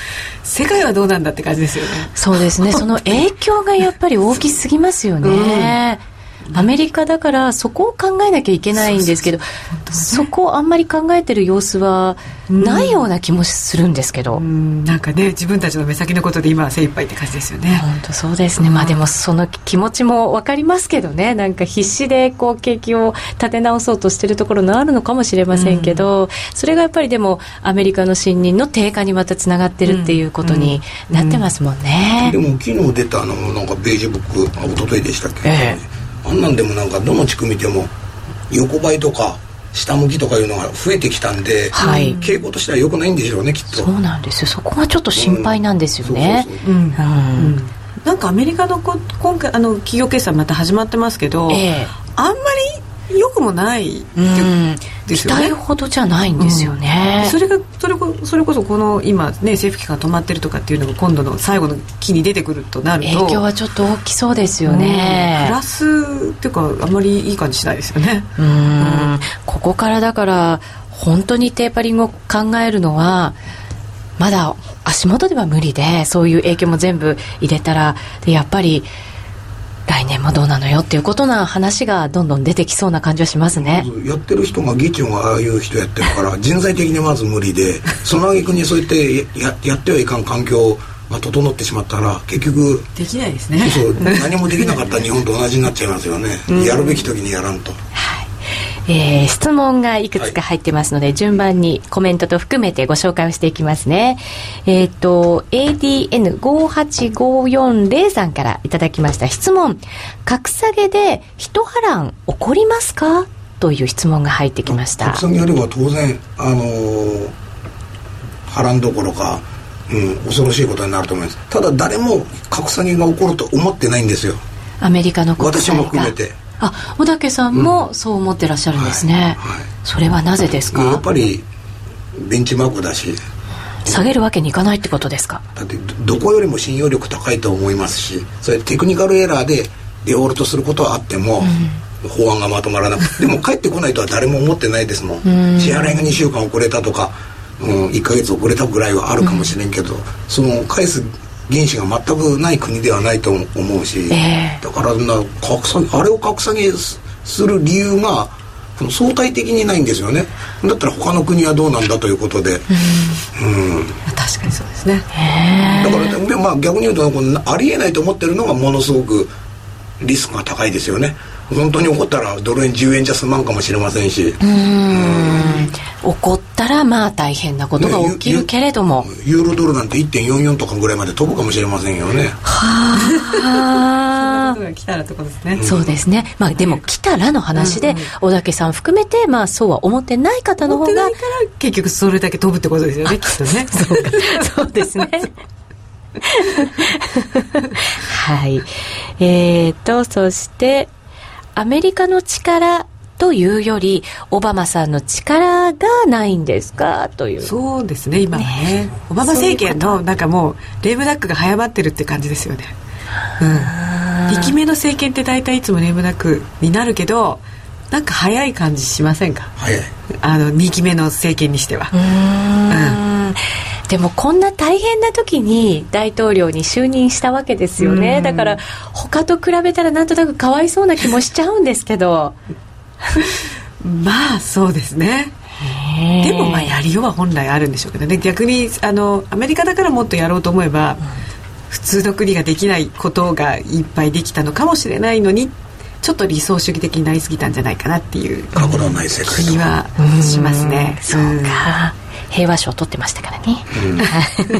世界はどうなんだって感じですよね。そうですね。その影響がやっぱり大きすぎますよね。うんアメリカだからそこを考えなきゃいけないんですけどそこをあんまり考えてる様子はないような気もするんですけど、んなんかね自分たちの目先のことで今は精一杯って感じですよね。本当そうですね。まあでもその気持ちも分かりますけどね。なんか必死でこう景気を立て直そうとしてるところのあるのかもしれませんけど、それがやっぱりでもアメリカの信任の低下にまたつながってるっていうことになってますもんね、でも昨日出たあのなんかベージュブックあ一昨日でしたっけ、ええあんなんでもなんかどの地区見ても横ばいとか下向きとかいうのが増えてきたんで、はい、傾向としては良くないんでしょうねきっと。そうなんですよ。そこがちょっと心配なんですよね。なんかアメリカのこ今回あの企業決算また始まってますけど、えー、あんまり良くもないですよね。期待ほどじゃないんですよね、うん、それがそれこそれこそこの今ね政府機関止まってるとかっていうのが今度の最後の期に出てくるとなると。影響はちょっと大きそうですよね、うん、プラスっていうかあんまりいい感じしないですよね。うん、ここからだから本当にテーパリングを考えるのはまだ足元では無理でそういう影響も全部入れたらでやっぱり来年もどうなのよっていうことな話がどんどん出てきそうな感じはしますね。やってる人が議長がああいう人やってるから 人材的にまず無理でその挙句にそうやってややってはいかん環境が整ってしまったら結局できないですね。そう何もできなかった日本と同じになっちゃいますよね、やるべき時にやらんと。えー、質問がいくつか入ってますので、はい、順番にコメントと含めてご紹介をしていきますね。えっ、ー、と、ADN58540 さんからいただきました質問。格下げで一波乱起こりますか？という質問が入ってきました。格下げよりは当然、あのー、波乱どころか、うん、恐ろしいことになると思います。ただ誰も格下げが起こると思ってないんですよ。アメリカの国債私も含めて。あ小竹さんもそう思ってらっしゃるんですね、うんはいはい、それはなぜですか？やっぱりベンチマークだし。下げるわけにいかないってことですか？だってどこよりも信用力高いと思いますしそれテクニカルエラーでデフォルトすることはあっても、うん、法案がまとまらなくて でも帰ってこないとは誰も思ってないですもん、ん、支払いが2週間遅れたとか、うん、1か月遅れたぐらいはあるかもしれんけど、うん、その返す原資が全くない国ではないと思うし、えー、だからな格下げあれを格下げする理由が相対的にないんですよね。だったら他の国はどうなんだということで、うん、うん、確かにそうですね。だからまあ逆に言うとありえないと思ってるのがものすごくリスクが高いですよね。本当に起こったらドル円10円じゃ済まんかもしれませんし。うん。起こったらまあ大変なことが起きるけれども、ね、ユーロドルなんて1.44とかぐらいまで飛ぶかもしれませんよね。はあ。来たらってことですね、そうですね。まあでも来たらの話で、小竹さん含めてまあそうは思ってない方の方が結局それだけ飛ぶってことですよねきっとね。そうそうですね。はい。えーとそしてアメリカの力というよりオバマさんの力がないんですか？という。そうですね今ね。ね。オバマ政権のなんかもうレームダックが早まってるって感じですよね。うん。2期目の政権って大体いつもレームダックになるけどなんか早い感じしませんか？早い。あの2期目の政権にしては。うん。でもこんな大変な時に大統領に就任したわけですよね、だから他と比べたらなんとなくかわいそうな気もしちゃうんですけど まあそうですね。でもまあやりようは本来あるんでしょうけどね。逆にあのアメリカだからもっとやろうと思えば、うん、普通の国ができないことがいっぱいできたのかもしれないのにちょっと理想主義的になりすぎたんじゃないかなっていう気はしますね。そうか。平和賞取ってましたからね、うん、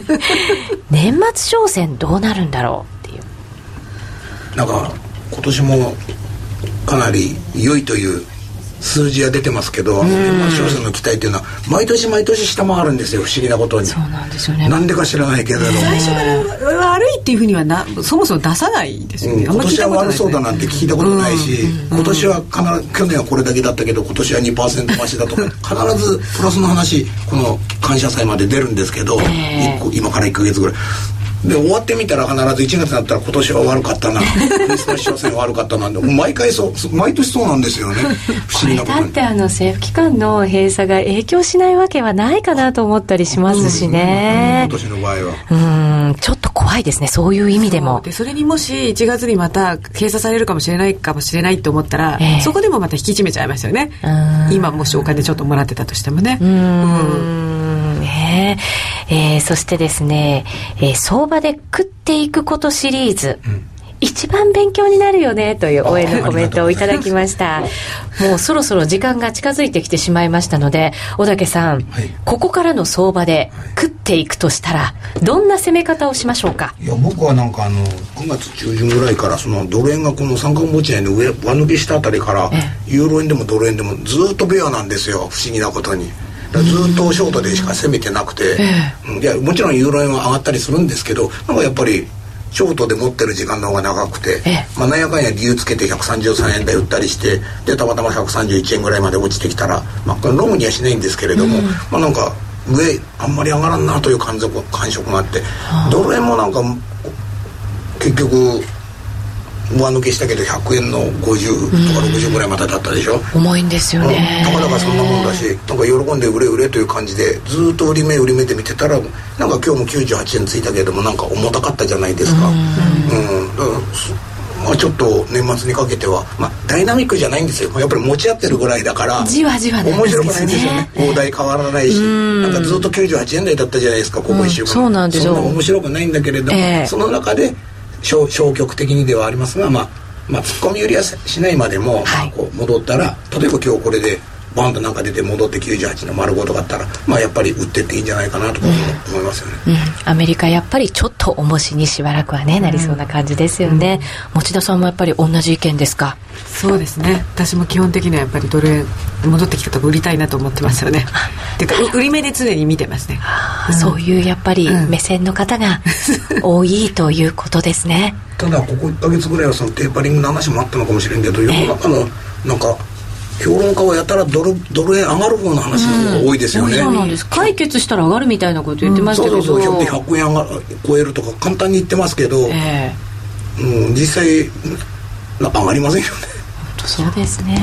年末商戦どうなるんだろうっていう。なんか今年もかなり良いという数字は出てますけど、年末商戦の期待っていうのは毎年毎年下回るんですよ不思議なことに。そうなんですよね。なんでか知らないけれども。最初から悪いっていうふうにはなそもそも出さないですよね、うん、今年は悪そうだなんて聞いたことないし、今年は必ず去年はこれだけだったけど今年は2%増しだとか必ずプラスの話この感謝祭まで出るんですけど、えー、今から1か月ぐらいで終わってみたら必ず1月になったら今年は悪かったな。クリスマス商戦悪かったな毎回そう毎年そうなんですよね。不思議なことだってあの政府機関の閉鎖が影響しないわけはないかなと思ったりしますしね、今年の場合は。うんちょっと怖いですね。そういう意味でも。でそれにもし1月にまた閉鎖されるかもしれないかもしれないと思ったら、えー、そこでもまた引き締めちゃいますよね。今もしお金ちょっともらってたとしてもね。うん。ねえー、そしてですね、えー、相場で食っていくことシリーズ、うん一番勉強になるよねという応援のコメントをいただきました。もうそろそろ時間が近づいてきてしまいましたので、小竹さん、はい、ここからの相場で食っていくとしたら、どんな攻め方をしましょうか？いや、僕はなんかあの、9月中旬ぐらいから、そのドル円がこの三角持ち合いの上、上抜けしたあたりから、ユーロ円でもドル円でもずっとベアなんですよ、不思議なことに。ずっとショートでしか攻めてなくて、いやもちろんユーロ円は上がったりするんですけどなんかやっぱりショートで持ってる時間の方が長くて、まあ、なんやかんや理由つけて133円で売ったりしてでたまたま131円ぐらいまで落ちてきたら、まあ、これロムにはしないんですけれども、うん、まあなんか上あんまり上がらんなという感触感触があって、ドル円もなんか結局上抜けしたけど100円の50とか60ぐらいまでだったでしょ、うん、重いんですよね。たかだかそんなもんだしなんか喜んで売れ売れという感じでずっと売り目売り目で見てたらなんか今日も98円ついたけどもなんか重たかったじゃないですか。うん、うん、だからまあ、ちょっと年末にかけては、まあ、ダイナミックじゃないんですよ。やっぱり持ち合ってるぐらいだからじわじわ面白くないんですよね。大台変わらないしなんかずっと98円台だったじゃないですかここ1週間、うん、そうなんですよ。面白くないんだけれども、えー、その中で消消極的にではありますが、まあ、まあツッコミ売りはしないまでも、はい、こう戻ったら例えば今日これでバンとなんか出て戻って98の丸ごとがあったら、まあ、やっぱり売ってっていいんじゃないかなと思いますよね、うん。うん、アメリカやっぱりちょっと重しにしばらくはねなりそうな感じですよね、うん、持田さんもやっぱり同じ意見ですか？そうですね。私も基本的にはやっぱりドル円戻ってきたとこ売りたいなと思ってますよね。っ ていうか売り目で常に見てますね、そういうやっぱり目線の方が 多いということですね。ただここ1か月ぐらいはそのテーパリングの話もあったのかもしれんけど世の中のなんか評論家はやたらドルドル円上がる方の話の方が多いですよね、うん、そうなんです。解決したら上がるみたいなこと言ってましたけど、うん、そうそう。そう100円上が超えるとか簡単に言ってますけど、えー、うん、実際上がりませんよねそうですね。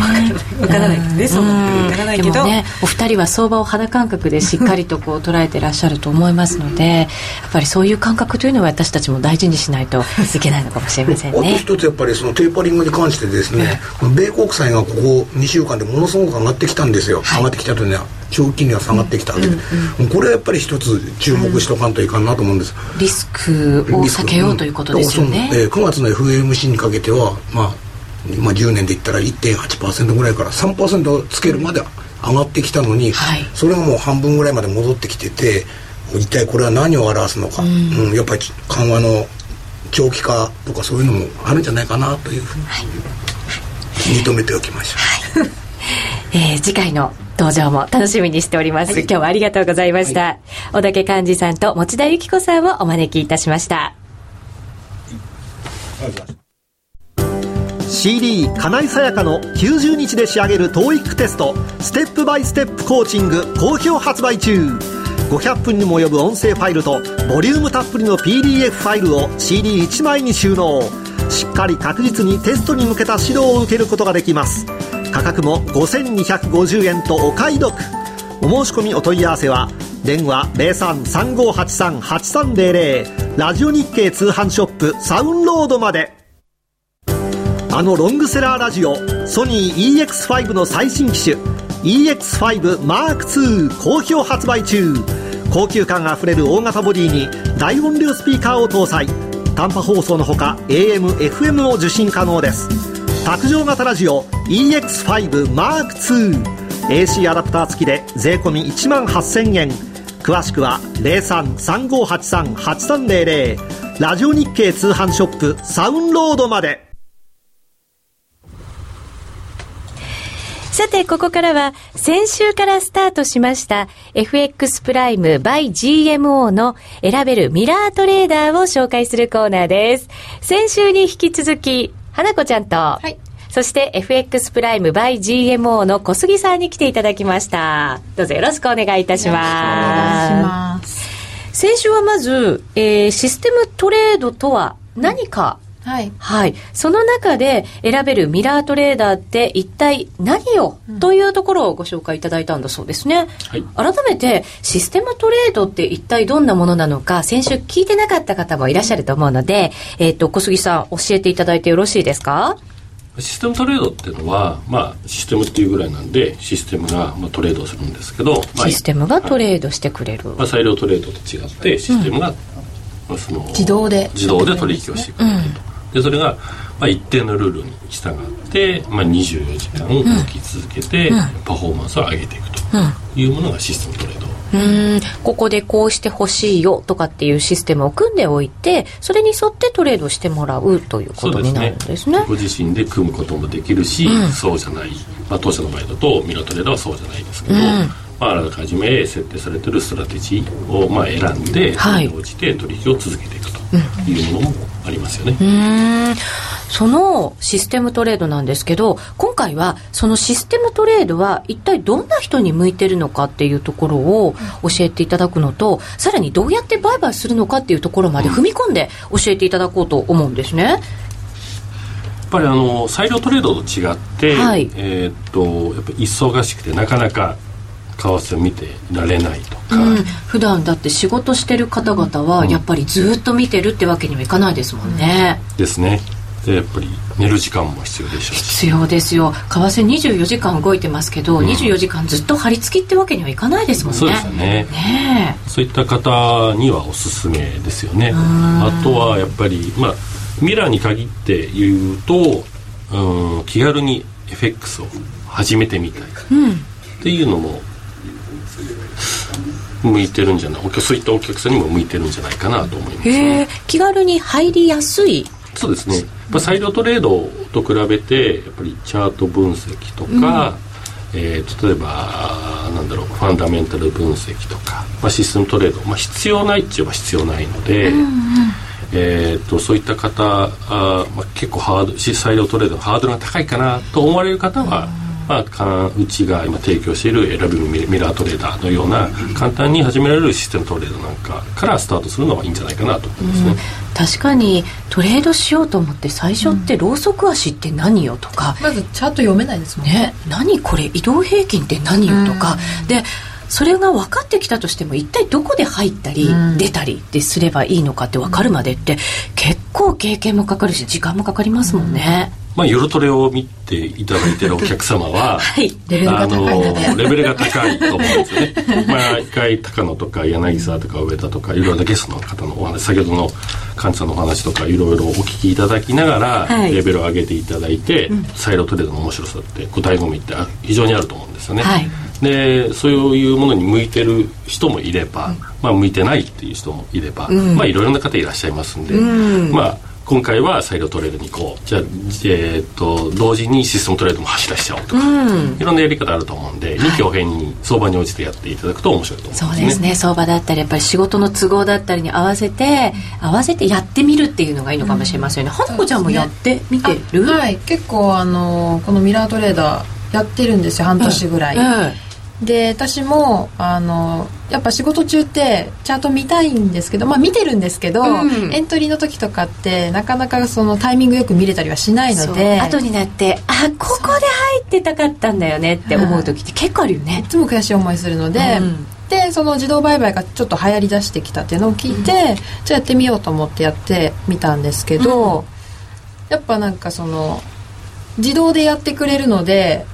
わからない。ですね、そうわからないけど。ねお二人は相場を肌感覚でしっかりとこう捉えてらっしゃると思いますのでやっぱりそういう感覚というのは私たちも大事にしないといけないのかもしれませんね。あと一つやっぱりそのテーパリングに関してですね、米国債がここ2週間でものすごく上がってきたんですよ、はい、上がってきたというのは長期金利が下がってきたわけで、うんうん、これはやっぱり一つ注目しとかんといかんなと思うんです、リスクを避けようということですよね、うん、えー、9月の FMC にかけてはまあまあ、10年で言ったら1.8%ぐらいから3%つけるまで上がってきたのに、はい、それがもう半分ぐらいまで戻ってきてて一体これは何を表すのか、うん、うん、やっぱり緩和の長期化とかそういうのもあるんじゃないかなというふうに、はい、気に留めておきましょう、はい、えー、次回の登場も楽しみにしております、はい、今日はありがとうございました、小竹幹事さんと持田由紀子さんをお招きいたしました、CD 金井さやかの90日で仕上げる TOEIC テストステップバイステップコーチング好評発売中。500分にも及ぶ音声ファイルとボリュームたっぷりの PDF ファイルを CD1 枚に収納。しっかり確実にテストに向けた指導を受けることができます。価格も5250円とお買い得。お申し込みお問い合わせは電話0335838300ラジオ日経通販ショップサウンロードまで。あのロングセラーラジオソニー EX5 の最新機種 EX5M2 好評発売中。高級感あふれる大型ボディに大音量スピーカーを搭載。短波放送のほか AM、FM も受信可能です。卓上型ラジオ EX5M2AC アダプター付きで税込1万8000円。詳しくは0335838300ラジオ日経通販ショップサウンロードまで。さて、ここからは、先週からスタートしました、FX プライム by GMO の選べるミラートレーダーを紹介するコーナーです。先週に引き続き、花子ちゃんと、はい、そして FX プライム by GMO の小杉さんに来ていただきました。どうぞよろしくお願いいたします。先週はまず、えー、システムトレードとは何かはい、はい。その中で選べるミラートレーダーって一体何を、うん、というところをご紹介いただいたんだそうですね。はい、改めてシステムトレードって一体どんなものなのか先週聞いてなかった方もいらっしゃると思うので、えっ、ー、と、小杉さん教えていただいてよろしいですか？システムトレードっていうのは、まあ、システムっていうぐらいなんでシステムが、まあ、トレードするんですけど、まあ、システムがトレードしてくれる、まあ、裁量トレードと違ってシステムが、うん、まあ、その自動で。自動で取引をしてくれると。うんでそれが、まあ、一定のルールに従って、まあ、24時間動き続けて、パフォーマンスを上げていくというものがシステムトレード。うん。ここでこうしてほしいよとかっていうシステムを組んでおいてそれに沿ってトレードしてもらうということになるんですね、ね、ご自身で組むこともできるし、うん、そうじゃない、まあ、当社の場合だとミラトレードはそうじゃないですけど、うん、まあ、あらかじめ設定されてるストラテジーをまあ選んで、はい、応じて取引を続けていくというものもありますよね。そのシステムトレードなんですけど今回はそのシステムトレードは一体どんな人に向いてるのかっていうところを教えていただくのとさらにどうやって売買するのかっていうところまで踏み込んで教えていただこうと思うんですね。やっぱりあの裁量トレードと違って、はい、えー、っとやっぱり忙しくてなかなか為替を見てられないとか、うん、普段だって仕事してる方々はやっぱりずっと見てるってわけにはいかないですもんね、うん、ですね。でやっぱり寝る時間も必要でしょう必要ですよ。為替24時間動いてますけど、うん、24時間ずっと張り付きってわけにはいかないですもんね。そうですよね。ねそういった方にはおすすめですよね。あとはやっぱりまあミラーに限って言うとうん気軽に FX を始めてみたい、うん、っていうのも向いてるんじゃない？そういったお客さんにも向いてるんじゃないかなと思います、ね、気軽に入りやすい？そうですね。まあ、裁量トレードと比べてやっぱりチャート分析とか、うん、えー、例えばなんだろうファンダメンタル分析とか、まあ、システムトレード、まあ、必要ないっちゅえば必要ないので、うんうん、えーと、そういった方あ、まあ、結構ハード裁量トレードのハードルが高いかなと思われる方は、うんまあ、うちが今提供している選びミラートレーダーのような簡単に始められるシステムトレードなんかからスタートするのはいいんじゃないかなと思いますね、うん、確かにトレードしようと思って最初ってローソク足って何よとか、まずチャート読めないですもんね。ね何これ移動平均って何よとか、でそれが分かってきたとしても一体どこで入ったり出たりってすればいいのかって分かるまでって結構経験もかかるし時間もかかりますもんね。まあ、夜トレを見ていただいてるお客様は、はい、レベルが高いレベルが高いと思うんですよね。まあ、一回高野とか柳沢とか上田とかいろいろなゲストの方のお話先ほどの患者さんのお話とかいろいろお聞きいただきながら、はい、レベルを上げていただいて、うん、サイロトレードの面白さってご醍醐味って非常にあると思うんですよね。はい、でそういうものに向いてる人もいれば、うん、まあ、向いてないっていう人もいれば、うん、まあいろいろな方いらっしゃいますんで、まあ今回は裁量トレードに行こう。じゃあ、えーと、同時にシステムトレードも走らせちゃおうとか、うん、いろんなやり方あると思うんで、臨機応変に相場に応じてやっていただくと面白いと思います、ね、そうですね。相場だったりやっぱり仕事の都合だったりに合わせて合わせてやってみるっていうのがいいのかもしれませんね、うん、花子ちゃんもやってみてる、はい。結構あのこのミラートレーダーやってるんですよ。半年ぐらい、うんで私もあのやっぱ仕事中ってチャート見たいんですけどまあ見てるんですけど、うん、エントリーの時とかってなかなかそのタイミングよく見れたりはしないので。後になってあここで入ってたかったんだよねって思う時って結構あるよね、い。つも悔しい思いするので、うん、でその自動売買がちょっと流行りだしてきたっていうのを聞いて、うん、じゃあやってみようと思ってやってみたんですけど、やっぱなんかその自動でやってくれるので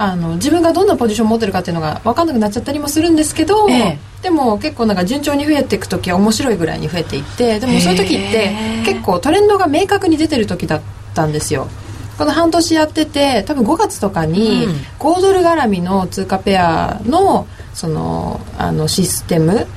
あの自分がどんなポジションを持ってるかっていうのが分かんなくなっちゃったりもするんですけど、ええ、でも結構なんか順調に増えていく時は面白いぐらいに増えていってでもそういう時って結構トレンドが明確に出てる時だったんですよ。この半年やってて多分5月とかに5ドル絡みの通貨ペアのそのあのシステム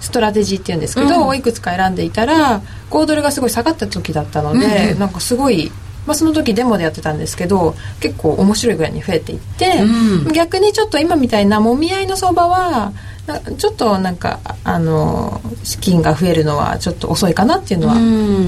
ストラテジーっていうんですけど、うん、いくつか選んでいたら5ドルがすごい下がった時だったので、うん、なんかすごいまあ、その時デモでやってたんですけど結構面白いぐらいに増えていって、うん、逆にちょっと今みたいなもみ合いの相場はちょっとなんかあの資金が増えるのはちょっと遅いかなっていうのは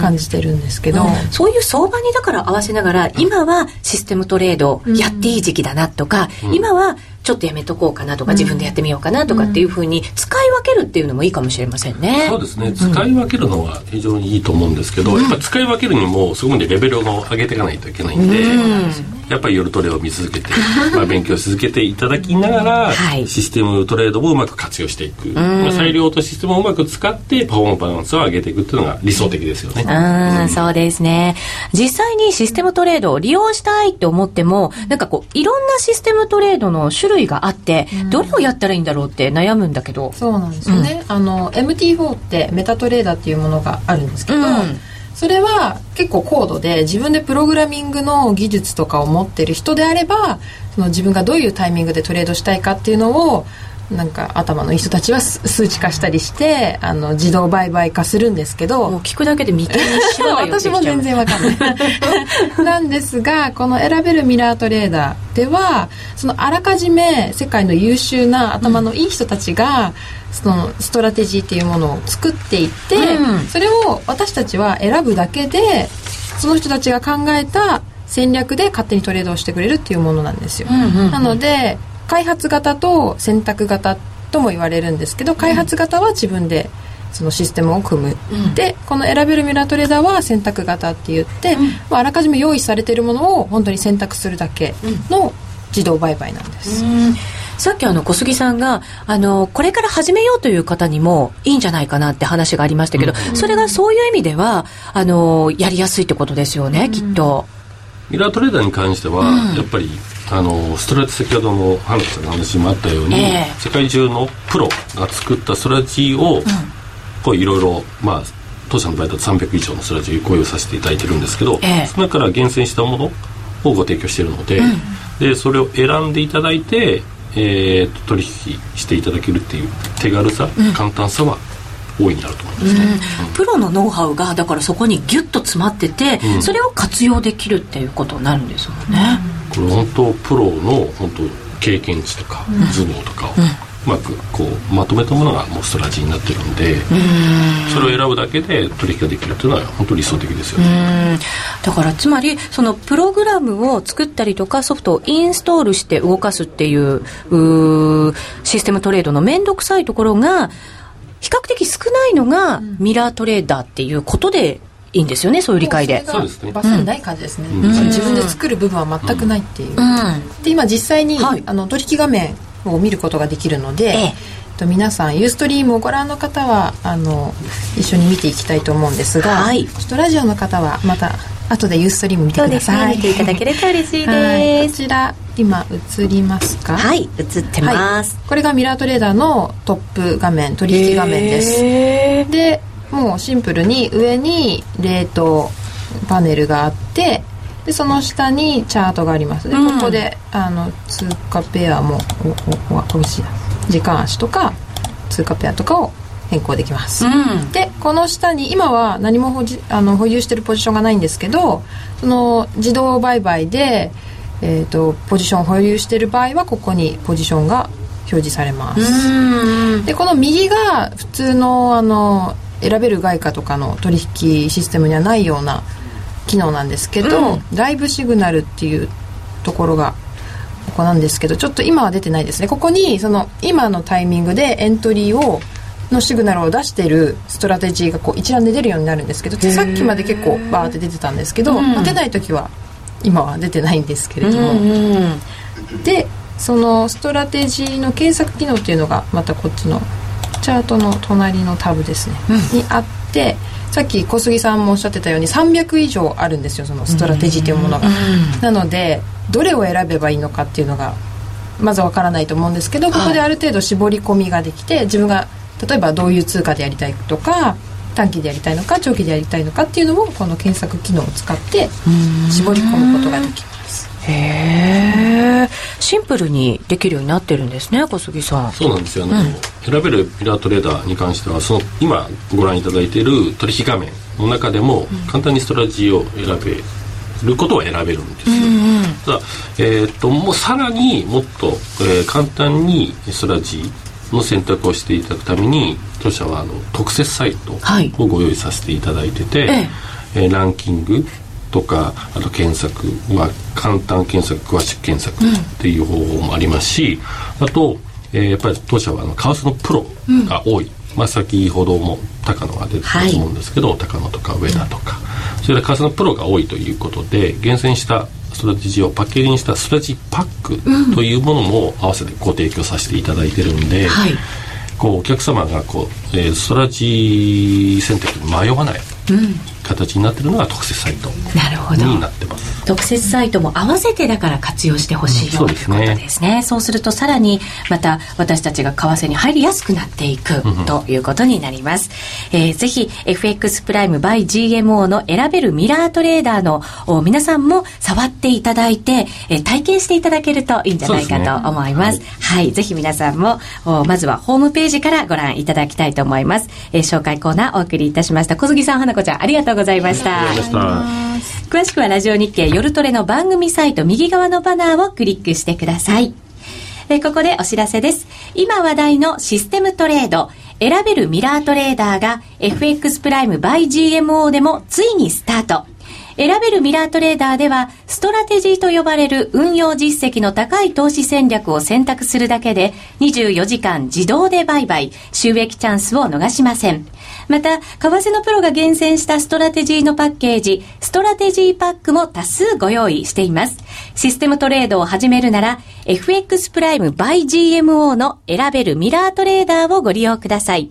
感じてるんですけど、うん、そういう相場にだから合わせながら今はシステムトレードやっていい時期だなとか、うん、今はちょっとやめとこうかなとか、自分でやってみようかなとかっていうふうに使い分けるっていうのもいいかもしれませんね。そうですね。使い分けるのは非常にいいと思うんですけど、やっぱ使い分けるにもそこまでレベルを上げていかないといけないんで、やっぱり夜トレを見続けて、まあ勉強し続けていただきながら、はい、システムトレードもうまく活用していく。まあ裁量とシステムをうまく使ってパフォーマンスを上げていくっていうのが理想的ですよね。うん、そうですね。実際にシステムトレードを利用したいって思っても、なんかこういろんなシステムトレードの種類があって、どれをやったらいいんだろうって悩むんだけど。そうなんですよね、うん、あの MT4 ってメタトレーダーっていうものがあるんですけど、うん、それは結構高度で自分でプログラミングの技術とかを持ってる人であればその自分がどういうタイミングでトレードしたいかっていうのをなんか頭のいい人たちは数値化したりしてあの自動売買化するんですけど聞くだけで眉間にしわ 私も全然わかんない。なんですがこの選べるミラートレーダーではそのあらかじめ世界の優秀な頭のいい人たちが、そのストラテジーっていうものを作っていって、うん、それを私たちは選ぶだけでその人たちが考えた戦略で勝手にトレードをしてくれるっていうものなんですよ、うんうんうん、なので開発型と選択型とも言われるんですけど開発型は自分でそのシステムを組む、うん、でこの選べるミラートレーダーは選択型って言って、うん、まあ、あらかじめ用意されているものを本当に選択するだけの自動売買なんです、うんさっきあの小杉さんがあのこれから始めようという方にもいいんじゃないかなって話がありましたけど、うん、それがそういう意味ではあのやりやすいってことですよね、うん、きっと。ミラートレーダーに関しては、やっぱりあのストラテ先ほどの花さんの話もあったように、えー、世界中のプロが作ったストラテジーを、こういろいろまあ当社の場合だと300以上のストラテジーをご用意させていただいてるんですけど、えー、その中から厳選したものをご提供しているのでうん、でそれを選んでいただいて、えー、取引していただけるっていう手軽さ、うん、簡単さは大いになると思いますね、うん、プロのノウハウがだからそこにギュッと詰まってて、それを活用できるっていうことになるんですもんね、これ本当プロの本当経験値とか頭脳とかを、うまくこうまとめたものがもうストラテジーになってるんでそれを選ぶだけで取引ができるっていうのは本当理想的ですよね。だからつまりそのプログラムを作ったりとかソフトをインストールして動かすっていうシステムトレードの面倒くさいところが比較的少ないのがミラートレーダーっていうことでいいんですよねそういう理解で。そうですね。バッサリない感じですね、うん、自分で作る部分は全くないっていう、うん、で今実際に、はい、あの取引画面を見ることができるので、ええ。と皆さんユーストリームをご覧の方はあの一緒に見ていきたいと思うんですが、はい、ちょっとラジオの方はまた後でユーストリーム見てください、ね、見ていただけると嬉しいです。こちら今映りますか？はい映ってます、はい、これがミラートレーダーのトップ画面取引画面です。でもうシンプルに上にレートパネルがあってでその下にチャートがありますで、うん、ここであの通貨ペアもおおおいしい時間足とか通貨ペアとかを変更できます、うん、でこの下に今は何も保あの保有してるポジションがないんですけどその自動売買で、えーと、ポジションを保有してる場合はここにポジションが表示されます。でこの右が普通のあの選べる外貨とかの取引システムにはないような機能なんですけど、うん、ライブシグナルっていうところがここなんですけどちょっと今は出てないですね。ここにその今のタイミングでエントリーをのシグナルを出してるストラテジーがこう一覧で出るようになるんですけどさっきまで結構バーって出てたんですけど、うん、出ない時は今は出てないんですけれども、うんうん、でそのストラテジーの検索機能っていうのがまたこっちのチャートの隣のタブですね、うん、にあってさっき小杉さんもおっしゃってたように300以上あるんですよそのストラテジーというものが、なのでどれを選べばいいのかっていうのがまずわからないと思うんですけどここである程度絞り込みができて自分が例えばどういう通貨でやりたいとか短期でやりたいのか長期でやりたいのかっていうのをこの検索機能を使って絞り込むことができますへえシンプルにできるようになってるんですね小杉さん。そうなんですよ、ね、うん、選べるピラートレーダーに関してはその今ご覧いただいている取引画面の中でも簡単にストラテジーを選べることは選べるんですよ、うんうん、ただ、えー、っともうさらにもっと、えー、簡単にストラテジーの選択をしていただくために当社はあの特設サイトをご用意させていただいてて、はい、えー、ランキングとかあと検索は簡単検索詳しく検索っていう方法もありますし、うん、あと、えー、やっぱり当社はあの為替のプロが多い、うん、まあ、先ほども高野が出てたと思うんですけど、はい、高野とか上田とか、それで為替のプロが多いということで厳選したストラテジーをパッケージにしたストラテジーパックというものも合わせてご提供させていただいてるんで、はい、こうお客様がこう、えー、ストラテジー選択に迷わない形になってるのが特設サイトになってます。特設サイトも合わせてだから活用してほしいよ、うん、ということですね。そうするとさらにまた私たちが為替に入りやすくなっていくということになります、えー、ぜひ FX プライム by GMO の選べるミラートレーダーの皆さんも触っていただいて、えー、体験していただけるといいんじゃないかと思います、ね、はい、はい、ぜひ皆さんもまずはホームページからご覧いただきたいと思います、えー、紹介コーナーお送りいたしました。小杉さん花子ちゃんありがとうございました詳しくはラジオ日経夜トレの番組サイト右側のバナーをクリックしてくださいえここでお知らせです。今話題のシステムトレード、選べるミラートレーダーが FX プライム by GMO でもついにスタート。選べるミラートレーダーでは、ストラテジーと呼ばれる運用実績の高い投資戦略を選択するだけで、24時間自動で売買、収益チャンスを逃しません。また、為替のプロが厳選したストラテジーのパッケージ、ストラテジーパックも多数ご用意しています。システムトレードを始めるなら、FX プライム by GMO の選べるミラートレーダーをご利用ください。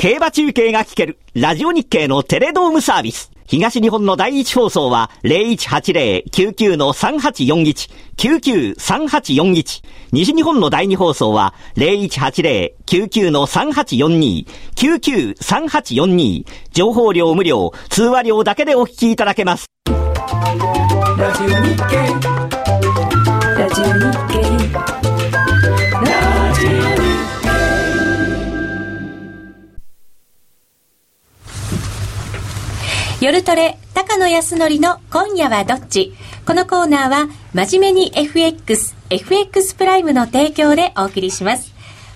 競馬中継が聞ける、ラジオ日経のテレドームサービス。東日本の第一放送は0180-99-3841、99-3841。西日本の第二放送は0180-99-3842、99-3842。情報量無料、通話料だけでお聞きいただけます。ラジオ日経ラジオ日経夜トレ、高野康則の今夜はどっち？このコーナーは、真面目に FX、FX プライムの提供でお送りします。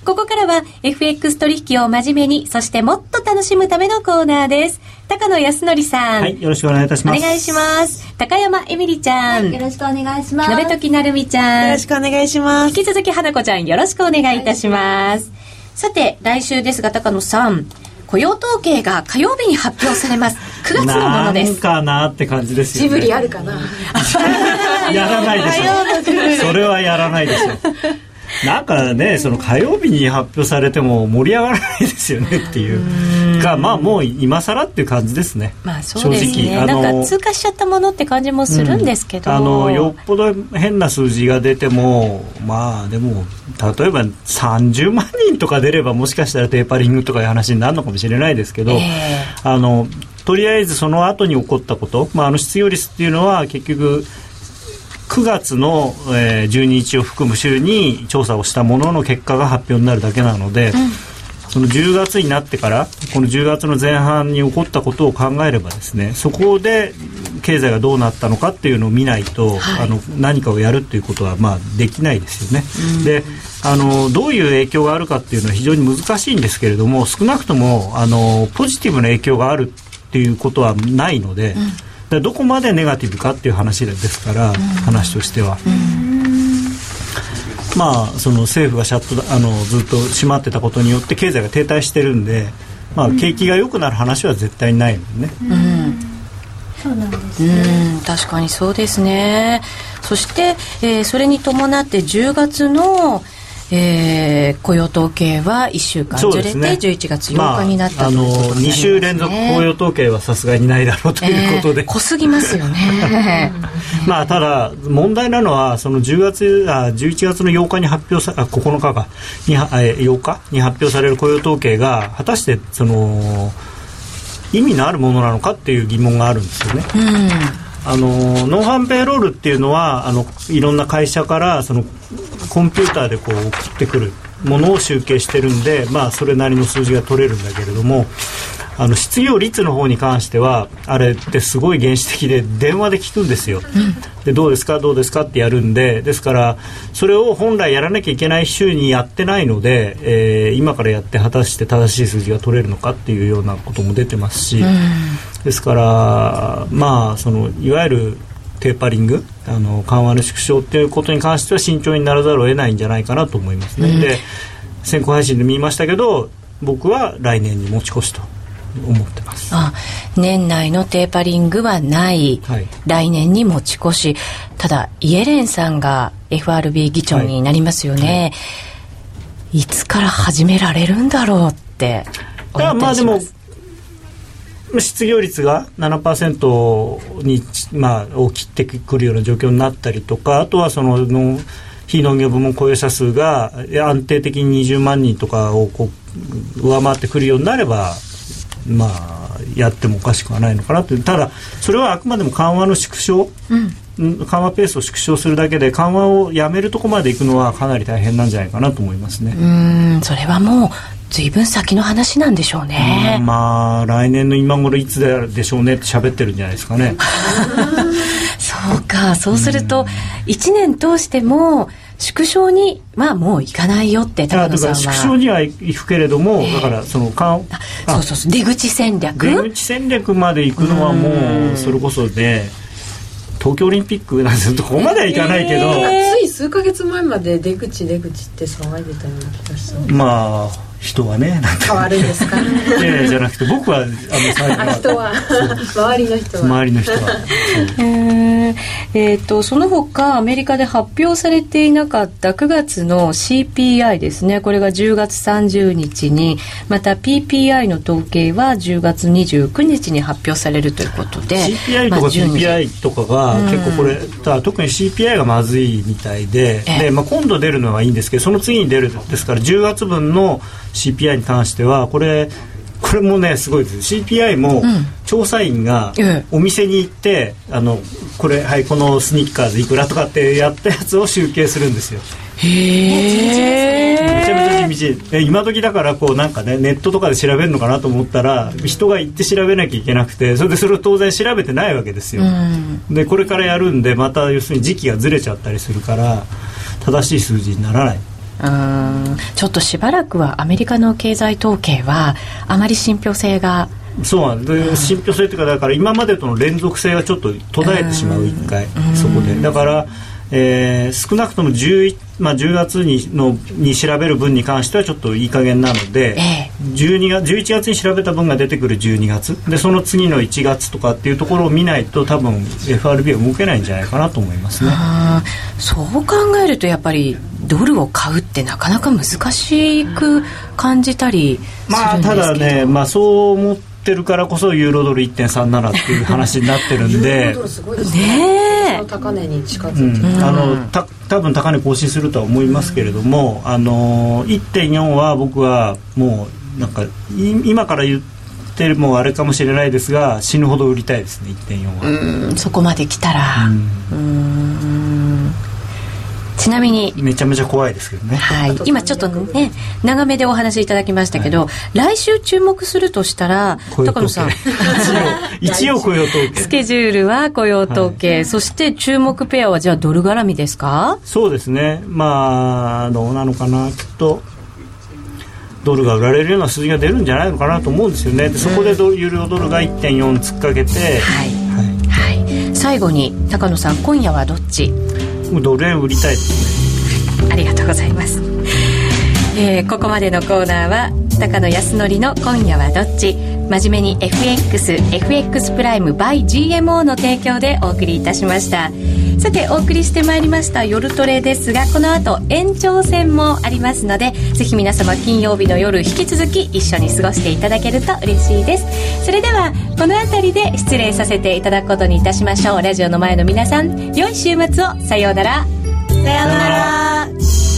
ここからは FX 取引を真面目に、そしてもっと楽しむためのコーナーです。高野康則さん。はい、よろしくお願いいたします。お願いします。高山えみりちゃん、はい。よろしくお願いします。鍋時なるみちゃん。よろしくお願いします。引き続き花子ちゃん、よろしくお願いいたします。さて、来週ですが、高野さん、雇用統計が火曜日に発表されます。9月のものです。なんかなって感じですよね。ジブリあるかな。やらないでしょ。それはやらないでしょなんかねその火曜日に発表されても盛り上がらないですよねっていう。かまあもう今更っていう感じですね。まあそうですね。なんか通過しちゃったものって感じもするんですけど、うん、あのよっぽど変な数字が出てもまあでも例えば30万人とか出ればもしかしたらテーパリングとかいう話になるのかもしれないですけど、えー、あのとりあえずその後に起こったこと、まあ、あの失業率っていうのは結局9月の、えー、12日を含む週に調査をしたものの結果が発表になるだけなので、うん、その10月になってからこの10月の前半に起こったことを考えればですねそこで経済がどうなったのかっていうのを見ないと、はい、あの何かをやるっていうことはまあできないですよね。うん、であのどういう影響があるかっていうのは非常に難しいんですけれども少なくともあのポジティブな影響があるっていうことはないので。うんでどこまでネガティブかっていう話ですから、話としては。まあ、その政府がシャットあのずっと閉まってたことによって経済が停滞してるんで、まあ、景気が良くなる話は絶対にないのでね。うん。そうなんです。ね、確かにそうですね。そして、えー、それに伴って10月の、えー、雇用統計は1週間。ずれて11月8日になった、ね、まあ、あの2週連続雇用統計はさすがにないだろうということで、えー、濃すぎますよね。まあただ問題なのはその10月あ11月の8日に発表さあ9日か。に8日？に発表される雇用統計が果たしてその意味のあるものなのかっていう疑問があるんですよね、うんあのノンハンペイロールっていうのはあのいろんな会社からそのコンピューターでこう送ってくるものを集計してるんで、まあ、それなりの数字が取れるんだけれどもあの失業率の方に関してはあれってすごい原始的で電話で聞くんですよ、うん、でどうですか？どうですか？ってやるんでですからそれを本来やらなきゃいけない週にやってないので、えー、今からやって果たして正しい数字が取れるのかっていうようなことも出てますし、うん、ですからまあそのいわゆるテーパリングあの緩和の縮小っていうことに関しては慎重にならざるを得ないんじゃないかなと思いますね、うん、で先行配信で見ましたけど僕は来年に持ち越しと思ってます。あ年内のテーパリングはない、はい、来年に持ち越し。ただイエレンさんが FRB 議長になりますよね、はい。はい、いつから始められるんだろうって思ってまあでも失業率が7%に、まあ、を切ってくるような状況になったりとかあとはそのの非農業部門雇用者数が安定的に20万人とかをこう上回ってくるようになればまあやってもおかしくはないのかなとただそれはあくまでも緩和の縮小、うん、緩和ペースを縮小するだけで緩和をやめるところまでいくのはかなり大変なんじゃないかなと思いますね。うんそれはもう随分先の話なんでしょうね、うん、まあ来年の今頃いつでしょうねって喋ってるんじゃないですかね。そうかそうすると1年通しても縮小にまあもういかないよって高野さんは。縮小には行くけれども、えー、だからそのかそうそうそう出口戦略？出口戦略まで行くのはもうそれこそで東京オリンピックなんですここまではいかないけど、えー、つい数か月前まで出口出口って騒いでたような気がしたまあ人はね変わるんですか いやいやじゃなくて僕はあの最後人は。周りの人は。周りの人は。えー、とその他アメリカで発表されていなかった9月の CPI ですね。これが10月30日にまた PPI の統計は10月29日に発表されるということで CPI とか PPI とかが結構これ、特に CPI がまずいみたいでで、まあ、今度出るのはいいんですけどその次に出るですから10月分の CPI に関してはこれこれもねすごいです。CPI も調査員がお店に行って、あのこれはいこのスニッカーズいくらとかってやったやつを集計するんですよ。へえめちゃめちゃ地道今時だからこうなんかねネットとかで調べるのかなと思ったら人が行って調べなきゃいけなくてそれでそれを当然調べてないわけですよ、うん、でこれからやるんでまた要するに時期がずれちゃったりするから正しい数字にならないうん。ちょっとしばらくはアメリカの経済統計はあまり信憑性がそうなんで信憑性っていうかだから今までとの連続性がちょっと途絶えてしまう一回そこで。だからえー、少なくとも 10, まあ、10月にのに調べる分に関してはちょっといい加減なので、え12月11月に調べた分が出てくる12月。でその次の1月とかっていうところを見ないと多分 FRB は動けないんじゃないかなと思いますね。そう考えるとやっぱりドルを買うってなかなか難しく感じたりまあただね、まあ、そう思ってってるからこそユーロドル1.37っていう話になってるんで。ね。高値に近づいて、うん、あのた多分高値更新するとは思いますけれども、あの1.4は僕はもうなんか今から言ってるもあれかもしれないですが死ぬほど売りたいですね1.4は。そこまで来たら。うんちなみに。めちゃめちゃ怖いですけどね、はい、今ちょっとね長めでお話いただきましたけど、はい、来週注目するとしたら高野さん。一応雇用統計。スケジュールは雇用統計、はい、そして注目ペアはじゃあドル絡みですか？そうですね。まあどうなのかな。きっとドルが売られるような数字が出るんじゃないのかなと思うんですよね。でそこでユーロドルが1.4突っかけて、はい。はい。はい、最後に高野さん今夜はどっち？ドル円売りたいですね。ありがとうございます、えー、ここまでのコーナーは高野康則の「今夜はどっち?」真面目に FXFX プライム by GMO の提供でお送りいたしました。さてお送りしてまいりました夜トレですがこの後延長戦もありますのでぜひ皆様金曜日の夜引き続き一緒に過ごしていただけると嬉しいです。それではこの辺りで失礼させていただくことにいたしましょう。ラジオの前の皆さん良い週末を。さようなら。さようなら。